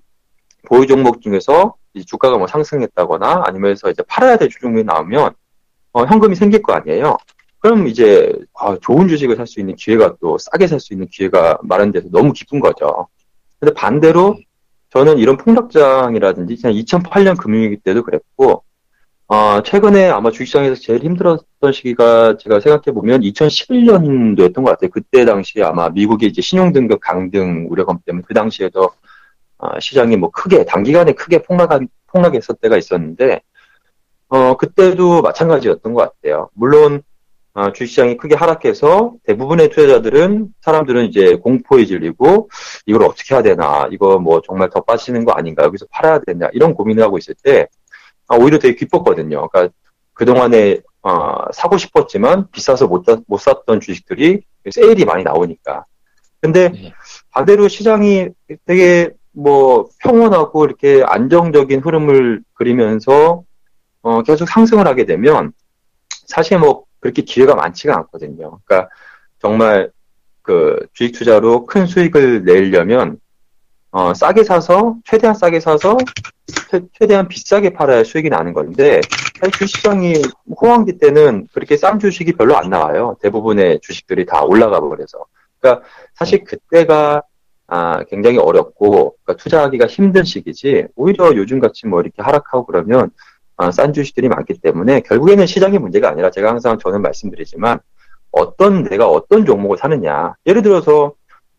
보유 종목 중에서 주가가 뭐 상승했다거나 아니면서 이제 팔아야 될 종목이 나오면 어, 현금이 생길 거 아니에요. 그럼 이제 아, 좋은 주식을 살 수 있는 기회가 또 싸게 살 수 있는 기회가 마련돼서 너무 기쁜 거죠. 근데 반대로 저는 이런 폭락장이라든지 2008년 금융위기 때도 그랬고 어, 최근에 아마 주식시장에서 제일 힘들었던 시기가 제가 생각해 보면 2011년도였던 것 같아요. 그때 당시에 아마 미국의 이제 신용등급 강등 우려감 때문에 그 당시에도 어, 시장이 뭐 크게 단기간에 크게 폭락 폭락했을 때가 있었는데 어, 그때도 마찬가지였던 것 같아요. 물론 어, 주식시장이 크게 하락해서 대부분의 투자자들은 사람들은 이제 공포에 질리고 이걸 어떻게 해야 되나 이거 뭐 정말 더 빠지는 거 아닌가 여기서 팔아야 되냐 이런 고민을 하고 있을 때 아, 오히려 되게 기뻤거든요. 그러니까 그동안에 어, 사고 싶었지만 비싸서 못, 못 샀던 주식들이 세일이 많이 나오니까. 근데 네. 반대로 시장이 되게 뭐 평온하고 이렇게 안정적인 흐름을 그리면서 어, 계속 상승을 하게 되면 사실 뭐 그렇게 기회가 많지가 않거든요. 그러니까 정말 그 주식 투자로 큰 수익을 내려면 어, 싸게 사서 최대한 싸게 사서 최, 대한 비싸게 팔아야 수익이 나는 건데 사실 주식시장이 호황기 때는 그렇게 싼 주식이 별로 안 나와요. 대부분의 주식들이 다 올라가 버려서. 그러니까 사실 그때가 아, 굉장히 어렵고 그러니까 투자하기가 힘든 시기지 오히려 요즘 같이 뭐 이렇게 하락하고 그러면 아, 싼 주식들이 많기 때문에 결국에는 시장의 문제가 아니라 제가 항상 저는 말씀드리지만 어떤 내가 어떤 종목을 사느냐 예를 들어서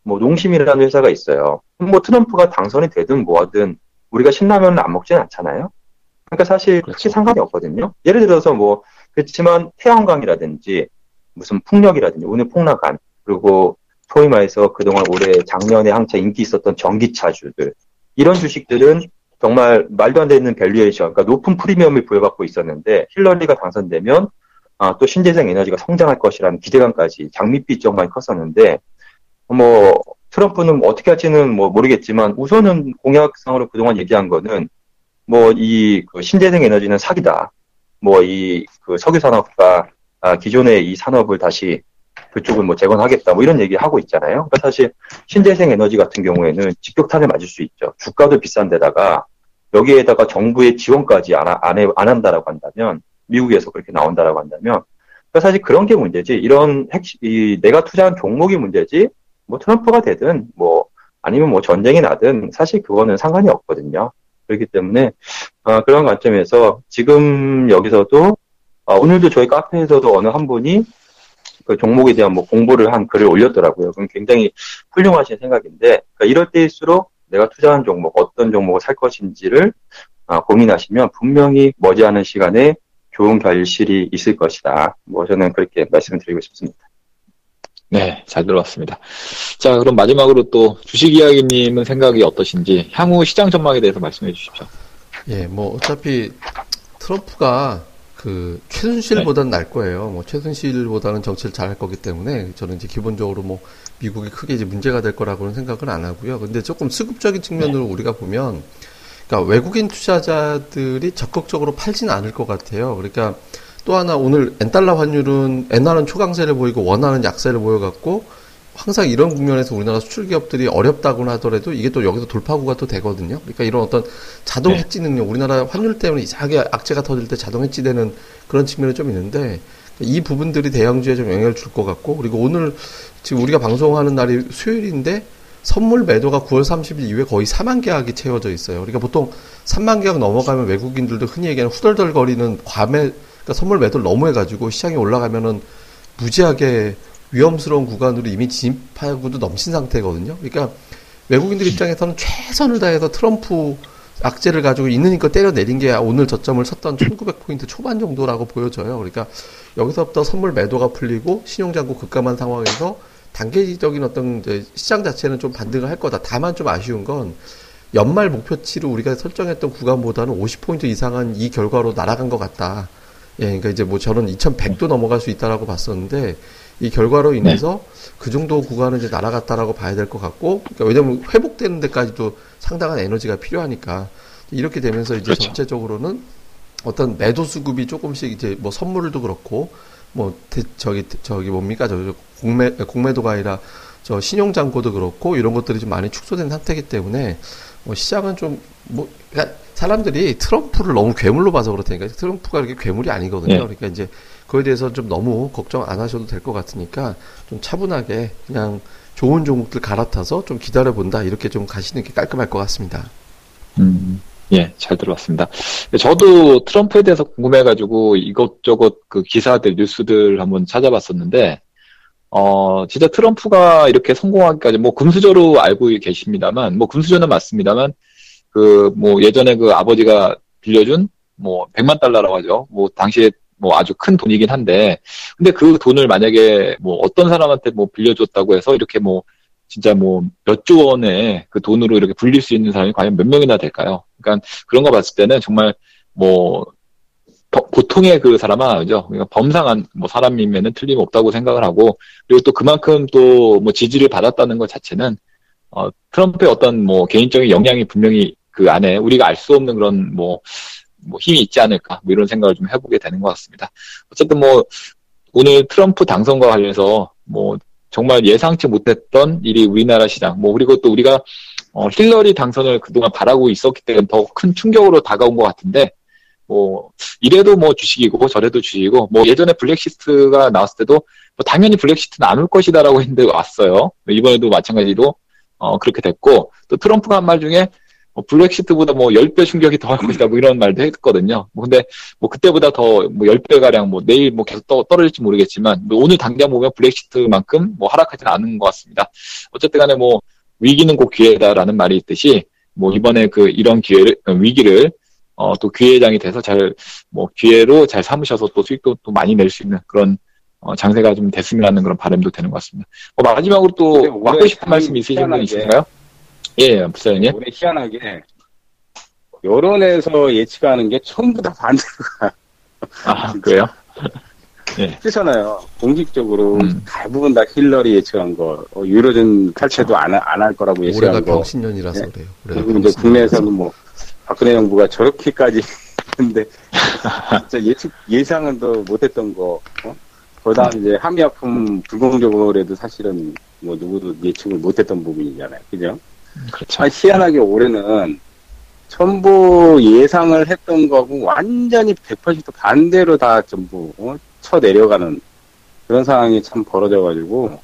뭐 농심이라는 회사가 있어요. 뭐 트럼프가 당선이 되든 뭐하든 우리가 신라면을 안 먹지는 않잖아요. 그러니까 사실 그렇죠. 크게 상관이 없거든요. 예를 들어서 뭐 그렇지만 태양광이라든지 무슨 풍력이라든지 오늘 폭락한 그리고 소위 말해서 그동안 올해 작년에 한창 인기 있었던 전기차주들 이런 주식들은 정말 말도 안 되는 valuation, 그러니까 높은 프리미엄을 부여받고 있었는데 힐러리가 당선되면 아, 또 신재생 에너지가 성장할 것이라는 기대감까지 장밋빛 정말 컸었는데 뭐 트럼프는 뭐 어떻게 할지는 뭐 모르겠지만 우선은 공약상으로 그동안 얘기한 거는 뭐 이 그 신재생 에너지는 사기다. 뭐 이 그 석유 산업과 아, 기존의 이 산업을 다시 그쪽을 뭐 재건하겠다 뭐 이런 얘기 하고 있잖아요. 그러니까 사실 신재생 에너지 같은 경우에는 직격탄을 맞을 수 있죠. 주가도 비싼데다가 여기에다가 정부의 지원까지 안, 안, 해, 안 한다라고 한다면 미국에서 그렇게 나온다라고 한다면 그러니까 사실 그런 게 문제지. 이런 핵심 이 내가 투자한 종목이 문제지. 뭐 트럼프가 되든 뭐 아니면 뭐 전쟁이 나든 사실 그거는 상관이 없거든요. 그렇기 때문에 어, 그런 관점에서 지금 여기서도 어, 오늘도 저희 카페에서도 어느 한 분이 그 종목에 대한 뭐 공부를 한 글을 올렸더라고요. 그럼 굉장히 훌륭하신 생각인데 그러니까 이럴 때일수록 내가 투자한 종목 어떤 종목을 살 것인지를 어, 고민하시면 분명히 머지않은 시간에 좋은 결실이 있을 것이다. 뭐 저는 그렇게 말씀을 드리고 싶습니다.
네, 잘 들어봤습니다. 자, 그럼 마지막으로 또 주식 이야기님은 생각이 어떠신지 향후 시장 전망에 대해서 말씀해 주십시오.
예, 뭐 어차피 트럼프가 그 최순실보다는 네. 날 거예요. 뭐 최순실보다는 정치를 잘할 거기 때문에 저는 이제 기본적으로 뭐 미국이 크게 이제 문제가 될 거라고는 생각은 안 하고요. 근데 조금 수급적인 측면으로 네. 우리가 보면 그러니까 외국인 투자자들이 적극적으로 팔지는 않을 것 같아요. 그러니까 또 하나 오늘 엔달러 환율은 엔화는 초강세를 보이고 원화는 약세를 보여갖고 항상 이런 국면에서 우리나라 수출 기업들이 어렵다고는 하더라도 이게 또 여기서 돌파구가 또 되거든요. 그러니까 이런 어떤 자동 네. 해지 능력, 우리나라 환율 때문에 이상하게 악재가 터질 때 자동 해지되는 그런 측면이 좀 있는데 이 부분들이 대형주에 좀 영향을 줄 것 같고 그리고 오늘 지금 우리가 방송하는 날이 수요일인데 선물 매도가 9월 30일 이후에 거의 4만 계약이 채워져 있어요. 그러니까 보통 3만 계약 넘어가면 외국인들도 흔히 얘기하는 후덜덜거리는 과매 그러니까 선물 매도를 너무 해가지고 시장이 올라가면은 무지하게 위험스러운 구간으로 이미 진입하고도 넘친 상태거든요. 그러니까 외국인들 입장에서는 최선을 다해서 트럼프 악재를 가지고 있는니까 때려내린 게 오늘 저점을 섰던 1900포인트 초반 정도라고 보여져요. 그러니까 여기서부터 선물 매도가 풀리고 신용장고 급감한 상황에서 단계적인 어떤 시장 자체는 좀 반등을 할 거다. 다만 좀 아쉬운 건 연말 목표치로 우리가 설정했던 구간보다는 50포인트 이상은 이 결과로 날아간 것 같다. 예, 그러니까 이제 뭐 저는 2100도 넘어갈 수 있다라고 봤었는데 이 결과로 인해서 네. 그 정도 구간은 이제 날아갔다라고 봐야 될 것 같고, 그러니까 왜냐면 회복되는 데까지도 상당한 에너지가 필요하니까 이렇게 되면서 이제 그렇죠. 전체적으로는 어떤 매도 수급이 조금씩 이제 뭐 선물도 그렇고 뭐 대, 저기 저기 뭡니까 저 공매 공매도가 아니라 저 신용 잔고도 그렇고 이런 것들이 좀 많이 축소된 상태이기 때문에 뭐 시장은 좀 뭐 그러니까 사람들이 트럼프를 너무 괴물로 봐서 그렇다니까 트럼프가 이렇게 괴물이 아니거든요. 네. 그러니까 이제 그거에 대해서 좀 너무 걱정 안 하셔도 될 것 같으니까 좀 차분하게 그냥 좋은 종목들 갈아타서 좀 기다려 본다 이렇게 좀 가시는 게 깔끔할 것 같습니다.
음. 예, 잘 들어봤습니다. 저도 트럼프에 대해서 궁금해가지고 이것저것 그 기사들, 뉴스들 한번 찾아봤었는데, 어, 진짜 트럼프가 이렇게 성공하기까지, 뭐, 금수저로 알고 계십니다만, 뭐, 금수저는 맞습니다만, 그, 뭐, 예전에 그 아버지가 빌려준, 뭐, 100만 달러라고 하죠. 뭐, 당시에 뭐 아주 큰 돈이긴 한데, 근데 그 돈을 만약에 뭐 어떤 사람한테 뭐 빌려줬다고 해서 이렇게 뭐 진짜 뭐 몇 조 원의 그 돈으로 이렇게 불릴 수 있는 사람이 과연 몇 명이나 될까요? 그러니까 그런 거 봤을 때는 정말 뭐 보통의 그 사람아, 그죠? 그러니까 범상한 뭐 사람이면은 틀림없다고 생각을 하고, 그리고 또 그만큼 또 뭐 지지를 받았다는 것 자체는, 어, 트럼프의 어떤 뭐 개인적인 영향이 분명히 그 안에 우리가 알 수 없는 그런 뭐, 뭐 힘이 있지 않을까, 뭐 이런 생각을 좀 해보게 되는 것 같습니다. 어쨌든 뭐, 오늘 트럼프 당선과 관련해서 뭐 정말 예상치 못했던 일이 우리나라 시장, 뭐, 그리고 또 우리가, 어, 힐러리 당선을 그동안 바라고 있었기 때문에 더 큰 충격으로 다가온 것 같은데, 뭐, 이래도 뭐 주식이고, 저래도 주식이고, 뭐, 예전에 브렉시트가 나왔을 때도, 뭐 당연히 브렉시트는 안 올 것이다라고 [LAUGHS] 했는데 왔어요. 이번에도 마찬가지로, 어, 그렇게 됐고, 또 트럼프가 한 말 중에, 뭐 브렉시트보다 뭐 10배 충격이 더할 것이다 뭐 이런 말도 했거든요. 뭐 근데 뭐 그때보다 더 뭐 10배 가량 뭐 내일 뭐 계속 떠, 떨어질지 모르겠지만 뭐 오늘 당장 보면 브렉시트만큼 뭐 하락하지는 않은 것 같습니다. 어쨌든 간에 뭐 위기는 곧 기회다라는 말이 있듯이 뭐 이번에 그 이런 기회를 위기를 어 또 기회장이 돼서 잘 뭐 기회로 잘 삼으셔서 또 수익도 또 많이 낼 수 있는 그런 어, 장세가 좀 됐으면 하는 그런 바람도 되는 것 같습니다. 어, 마지막으로 또 하고 싶은 말씀 있으신 분 있으신가요? 예, 부사장님.
올해 희한하게 여론에서 예측하는 게 전부 다 반대가.
아, 그래요? [LAUGHS]
예. 그렇잖아요. 공식적으로 음. 대부분 다 힐러리 예측한 거, 어, 유로존 탈퇴도 안, 안 할 거라고 예측한
올해가 거. 올해가 병신년이라서 네. 그래요.
그리고 이제 국내에서는 뭐, 박근혜 정부가 저렇게까지 [LAUGHS] 했는데, 진짜 예측, 예상은 더 못했던 거, 어? 거다 음. 이제 한미약품 불공정거래도 사실은 뭐 누구도 예측을 못했던 부분이잖아요. 그죠? 그렇죠. 아, 희한하게 올해는 전부 예상을 했던 거고 완전히 180도 반대로 다 전부 어? 쳐 내려가는 그런 상황이 참 벌어져가지고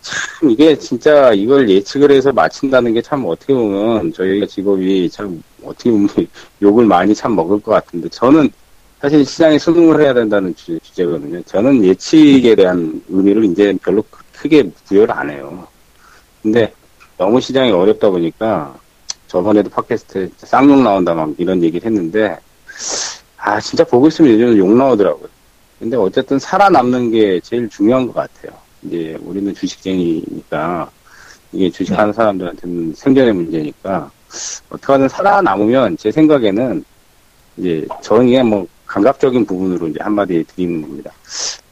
참 이게 진짜 이걸 예측을 해서 맞춘다는 게 참 어떻게 보면 저희가 직업이 참 어떻게 보면 [LAUGHS] 욕을 많이 참 먹을 것 같은데 저는 사실 시장에 수능을 해야 된다는 주, 제거든요 저는 예측에 대한 의미를 이제 별로 크게 부여를 안 해요. 근데 너무 시장이 어렵다 보니까 저번에도 팟캐스트에 쌍욕 나온다 막 이런 얘기를 했는데 아 진짜 보고 있으면 요즘 욕 나오더라고요. 근데 어쨌든 살아남는 게 제일 중요한 것 같아요. 이제 우리는 주식쟁이니까 이게 주식하는 네. 사람들한테는 생존의 문제니까 어떻게든 살아남으면 제 생각에는 이제 저는 뭐 감각적인 부분으로 이제 한마디 드리는 겁니다.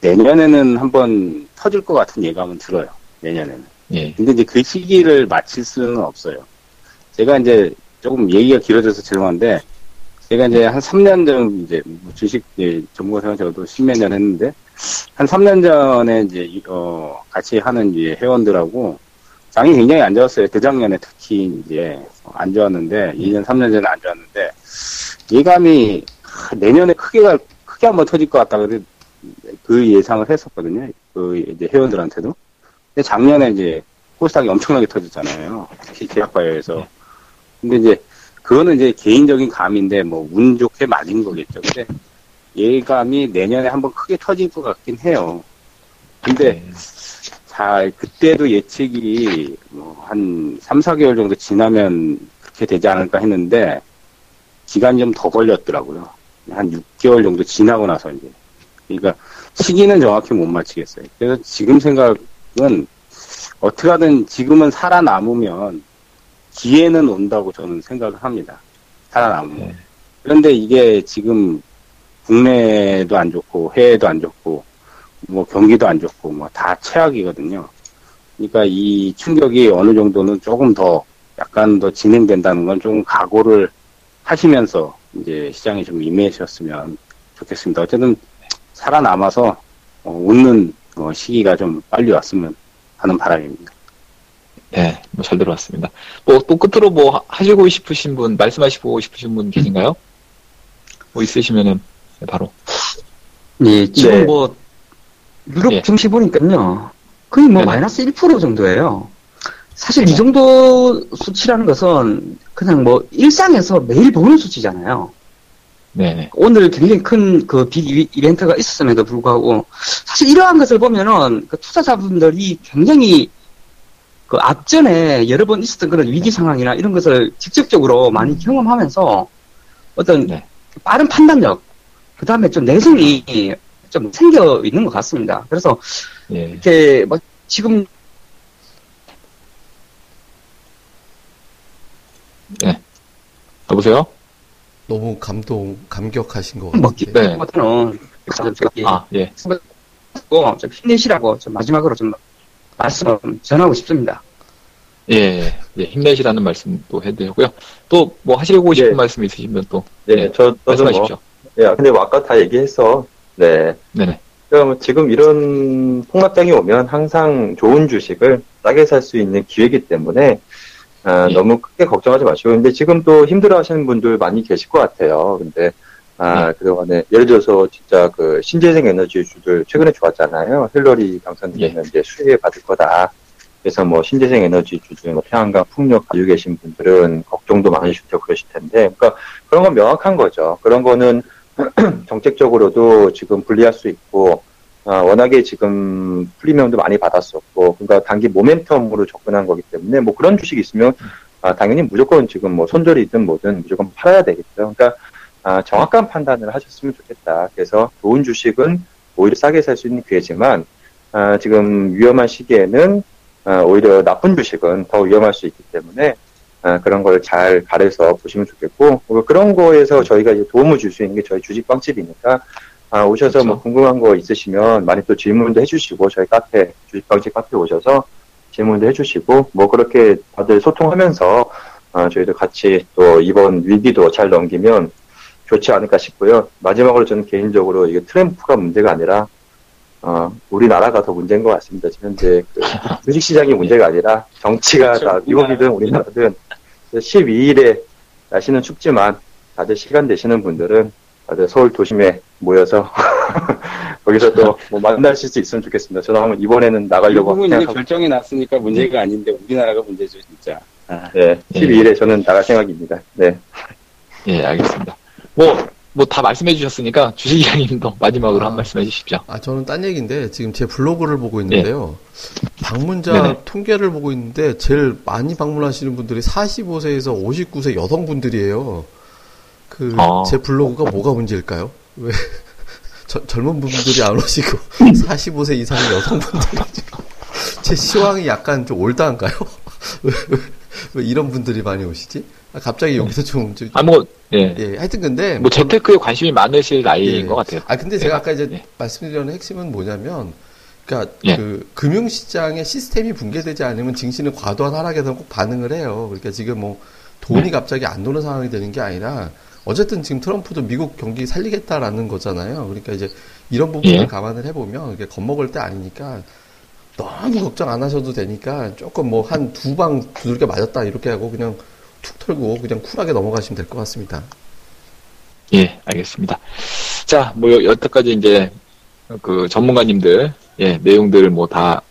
내년에는 한번 터질 것 같은 예감은 들어요. 내년에는. 예. 근데 이제 그 시기를 마칠 수는 없어요. 제가 이제 조금 얘기가 길어져서 죄송한데, 제가 이제 한 3년 전 이제 뭐 주식 예, 전문가 생활 저도 십몇 년 했는데, 한 3년 전에 이제, 어, 같이 하는 이제 회원들하고 장이 굉장히 안 좋았어요. 대작년에 특히 이제 안 좋았는데, 2년, 3년 전에 안 좋았는데, 예감이 내년에 크게 갈, 크게 한번 터질 것 같다. 그 예상을 했었거든요. 그 이제 회원들한테도. 근데 작년에 이제 코스닥이 엄청나게 터졌잖아요. 특히 계약바이오에서. 네. 근데 이제 그거는 이제 개인적인 감인데 뭐 운 좋게 맞은 거겠죠. 근데 예감이 내년에 한번 크게 터질 것 같긴 해요. 근데 네. 자 그때도 예측이 뭐 한 3, 4개월 정도 지나면 그렇게 되지 않을까 했는데 기간이 좀 더 걸렸더라고요. 한 6개월 정도 지나고 나서 이제. 그러니까 시기는 정확히 못 맞추겠어요. 그래서 지금 생각 은 어떻게 하든 지금은 살아남으면 기회는 온다고 저는 생각을 합니다. 살아남으면. 네. 그런데 이게 지금 국내도 안 좋고 해외도 안 좋고 뭐 경기도 안 좋고 뭐 다 최악이거든요. 그러니까 이 충격이 어느 정도는 조금 더 약간 더 진행된다는 건좀 각오를 하시면서 이제 시장에 좀 임해주셨으면 좋겠습니다. 어쨌든 살아남아서 어, 웃는 어, 시기가 좀 빨리 왔으면 하는 바람입니다.
네, 뭐 잘 들어왔습니다. 뭐, 또 끝으로 뭐 하시고 싶으신 분, 말씀하시고 싶으신 분 계신가요? 뭐 있으시면은 바로.
네, 지금 네. 뭐 유럽 예. 증시 보니까요. 거의 뭐 네. 마이너스 1% 정도예요. 사실 네. 이 정도 수치라는 것은 그냥 뭐 일상에서 매일 보는 수치잖아요. 네. 오늘 굉장히 큰 그 빅 이벤트가 있었음에도 불구하고 사실 이러한 것을 보면은 그 투자자분들이 굉장히 그 앞전에 여러 번 있었던 그런 위기 상황이나 이런 것을 직접적으로 많이 경험하면서 어떤 네. 빠른 판단력, 그 다음에 좀 내성이 좀 생겨 있는 것 같습니다. 그래서 예. 이렇게 뭐 지금
네. 여보세요?
너무 감동, 감격하신 것 뭐, 같아요. 네.
같은 아, 예. 좀 힘내시라고 좀 마지막으로 좀 말씀 전하고 싶습니다.
예, 예, 힘내시라는 말씀도 해드리고요. 또 뭐 하시고 싶은 예. 말씀 있으시면 또
네, 예, 저 말씀하십시오. 뭐, 예, 근데 뭐 아까 다 얘기해서 네. 네네. 그럼 지금 이런 폭락장이 오면 항상 좋은 주식을 싸게 살 수 있는 기회이기 때문에 아, 예. 너무 크게 걱정하지 마시고 근데 지금 또 힘들어하시는 분들 많이 계실 것 같아요. 근데 아, 네. 그동안에, 예를 들어서, 진짜 그, 신재생 에너지주들 최근에 좋았잖아요. 힐러리 당선되면 예. 이제 수혜 받을 거다. 그래서 뭐, 신재생 에너지주들, 뭐, 태양광, 풍력 가지고 계신 분들은 걱정도 많으실 테고 그러실 텐데, 그러니까 그런 건 명확한 거죠. 그런 거는 [CLEARS THROAT] 정책적으로도 지금 분리할 수 있고, 아, 워낙에 지금 프리미엄도 많이 받았었고, 그러니까 단기 모멘텀으로 접근한 거기 때문에, 뭐 그런 주식이 있으면, 아, 당연히 무조건 지금 뭐 손절이든 뭐든 무조건 팔아야 되겠죠. 그러니까 아, 정확한 판단을 하셨으면 좋겠다. 그래서 좋은 주식은 오히려 싸게 살 수 있는 기회지만 아, 지금 위험한 시기에는 아, 오히려 나쁜 주식은 더 위험할 수 있기 때문에 아, 그런 걸 잘 가려서 보시면 좋겠고 그런 거에서 저희가 도움을 줄 수 있는 게 저희 주식 빵집이니까 아, 오셔서 뭐 그렇죠. 뭐 궁금한 거 있으시면 많이 또 질문도 해주시고 저희 카페 주식 빵집 카페 오셔서 질문도 해주시고 뭐 그렇게 다들 소통하면서 아, 저희도 같이 또 이번 위기도 잘 넘기면 좋지 않을까 싶고요. 마지막으로 저는 개인적으로 이게 트램프가 문제가 아니라 어, 우리나라가 더 문제인 것 같습니다. 지금 현재 그 [LAUGHS] 주식시장이 문제가 아니라 정치가 그렇죠. 다 미국이든 우리나라든 [LAUGHS] 12일에 날씨는 춥지만 다들 시간 되시는 분들은 다들 서울 도심에 모여서 [LAUGHS] 거기서 또 뭐 만나실 수 있으면 좋겠습니다. 저는 한번 이번에는 나가려고
미국은 이제 결정이 났으니까 문제가 아닌데 우리나라가 문제죠 진짜.
아, 네, 12일에 저는 나갈 생각입니다. 네.
예, 알겠습니다. 뭐, 뭐 다 말씀해 주셨으니까 주식 이야기님도 마지막으로 아, 한 말씀 해 주십시오.
아, 저는 딴 얘기인데 지금 제 블로그를 보고 있는데요. 네. 방문자 네네. 통계를 보고 있는데 제일 많이 방문하시는 분들이 45세에서 59세 여성분들이에요. 그, 아. 제 블로그가 뭐가 문제일까요? 왜, [LAUGHS] 저, 젊은 분들이 안 오시고 [LAUGHS] 45세 이상의 여성분들이 [LAUGHS] 제 시황이 약간 좀 올드한가요? 왜, 왜, 왜 이런 분들이 많이 오시지? 아, 갑자기 여기서 좀, 좀
아, 뭐, 예.
예, 하여튼 근데.
뭐, 재테크에 관심이 많으실 나이인 예. 것 같아요.
아, 근데 제가 예. 아까 이제 예. 말씀드리는 핵심은 뭐냐면, 그러니까 예. 그 금융시장의 시스템이 붕괴되지 않으면 증시는 과도한 하락에서 꼭 반응을 해요. 그러니까 지금 뭐 돈이 네. 갑자기 안 도는 상황이 되는 게 아니라 어쨌든 지금 트럼프도 미국 경기 살리겠다라는 거잖아요. 그러니까 이제 이런 부분을 예. 감안을 해보면 이게 겁먹을 때 아니니까 너무 걱정 안 하셔도 되니까 조금 뭐 한 두 방 두들겨 맞았다 이렇게 하고 그냥 툭 털고 그냥 쿨하게 넘어가시면 될 것 같습니다.
예, 알겠습니다. 자, 뭐 여태까지 이제 그 전문가님들 예 내용들을 뭐 다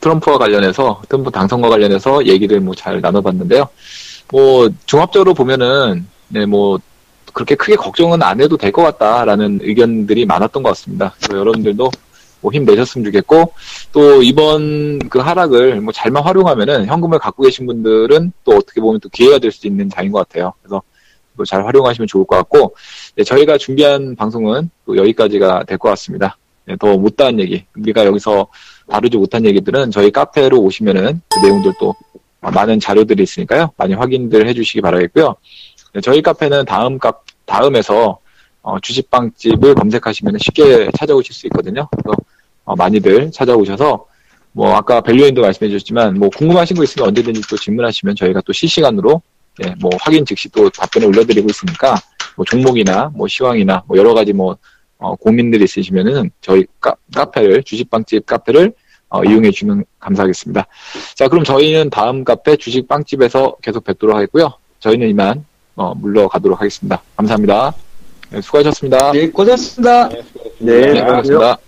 트럼프와 관련해서 트럼프 당선과 관련해서 얘기를 뭐 잘 나눠봤는데요. 뭐 종합적으로 보면은 네뭐 그렇게 크게 걱정은 안 해도 될 것 같다라는 의견들이 많았던 것 같습니다. 그래서 여러분들도 뭐 힘내셨으면 좋겠고 또 이번 그 하락을 뭐 잘만 활용하면은 현금을 갖고 계신 분들은 또 어떻게 보면 또 기회가 될 수 있는 장인 것 같아요. 그래서 잘 활용하시면 좋을 것 같고 네, 저희가 준비한 방송은 또 여기까지가 될 것 같습니다. 네, 더 못다한 얘기 우리가 여기서 다루지 못한 얘기들은 저희 카페로 오시면은 그 내용들도 많은 자료들이 있으니까요. 많이 확인들 해주시기 바라겠고요. 네, 저희 카페는 다음 카 다음에서 어, 주식빵집을 검색하시면 쉽게 찾아오실 수 있거든요. 그래서 어, 많이들 찾아오셔서 뭐 아까 밸류인도 말씀해 주셨지만 뭐 궁금하신 거 있으면 언제든지 또 질문하시면 저희가 또 실시간으로 네, 뭐 확인 즉시 또 답변을 올려드리고 있으니까 뭐 종목이나 뭐 시황이나 뭐 여러 가지 뭐 어, 고민들이 있으시면은 저희 카, 카페를 주식빵집 카페를 어, 이용해 주시면 감사하겠습니다. 자, 그럼 저희는 다음 카페 주식빵집에서 계속 뵙도록 하겠고요. 저희는 이만 어, 물러가도록 하겠습니다. 감사합니다. 네, 수고하셨습니다.
네, 고생하셨습니다.
네, 네 고맙습니다.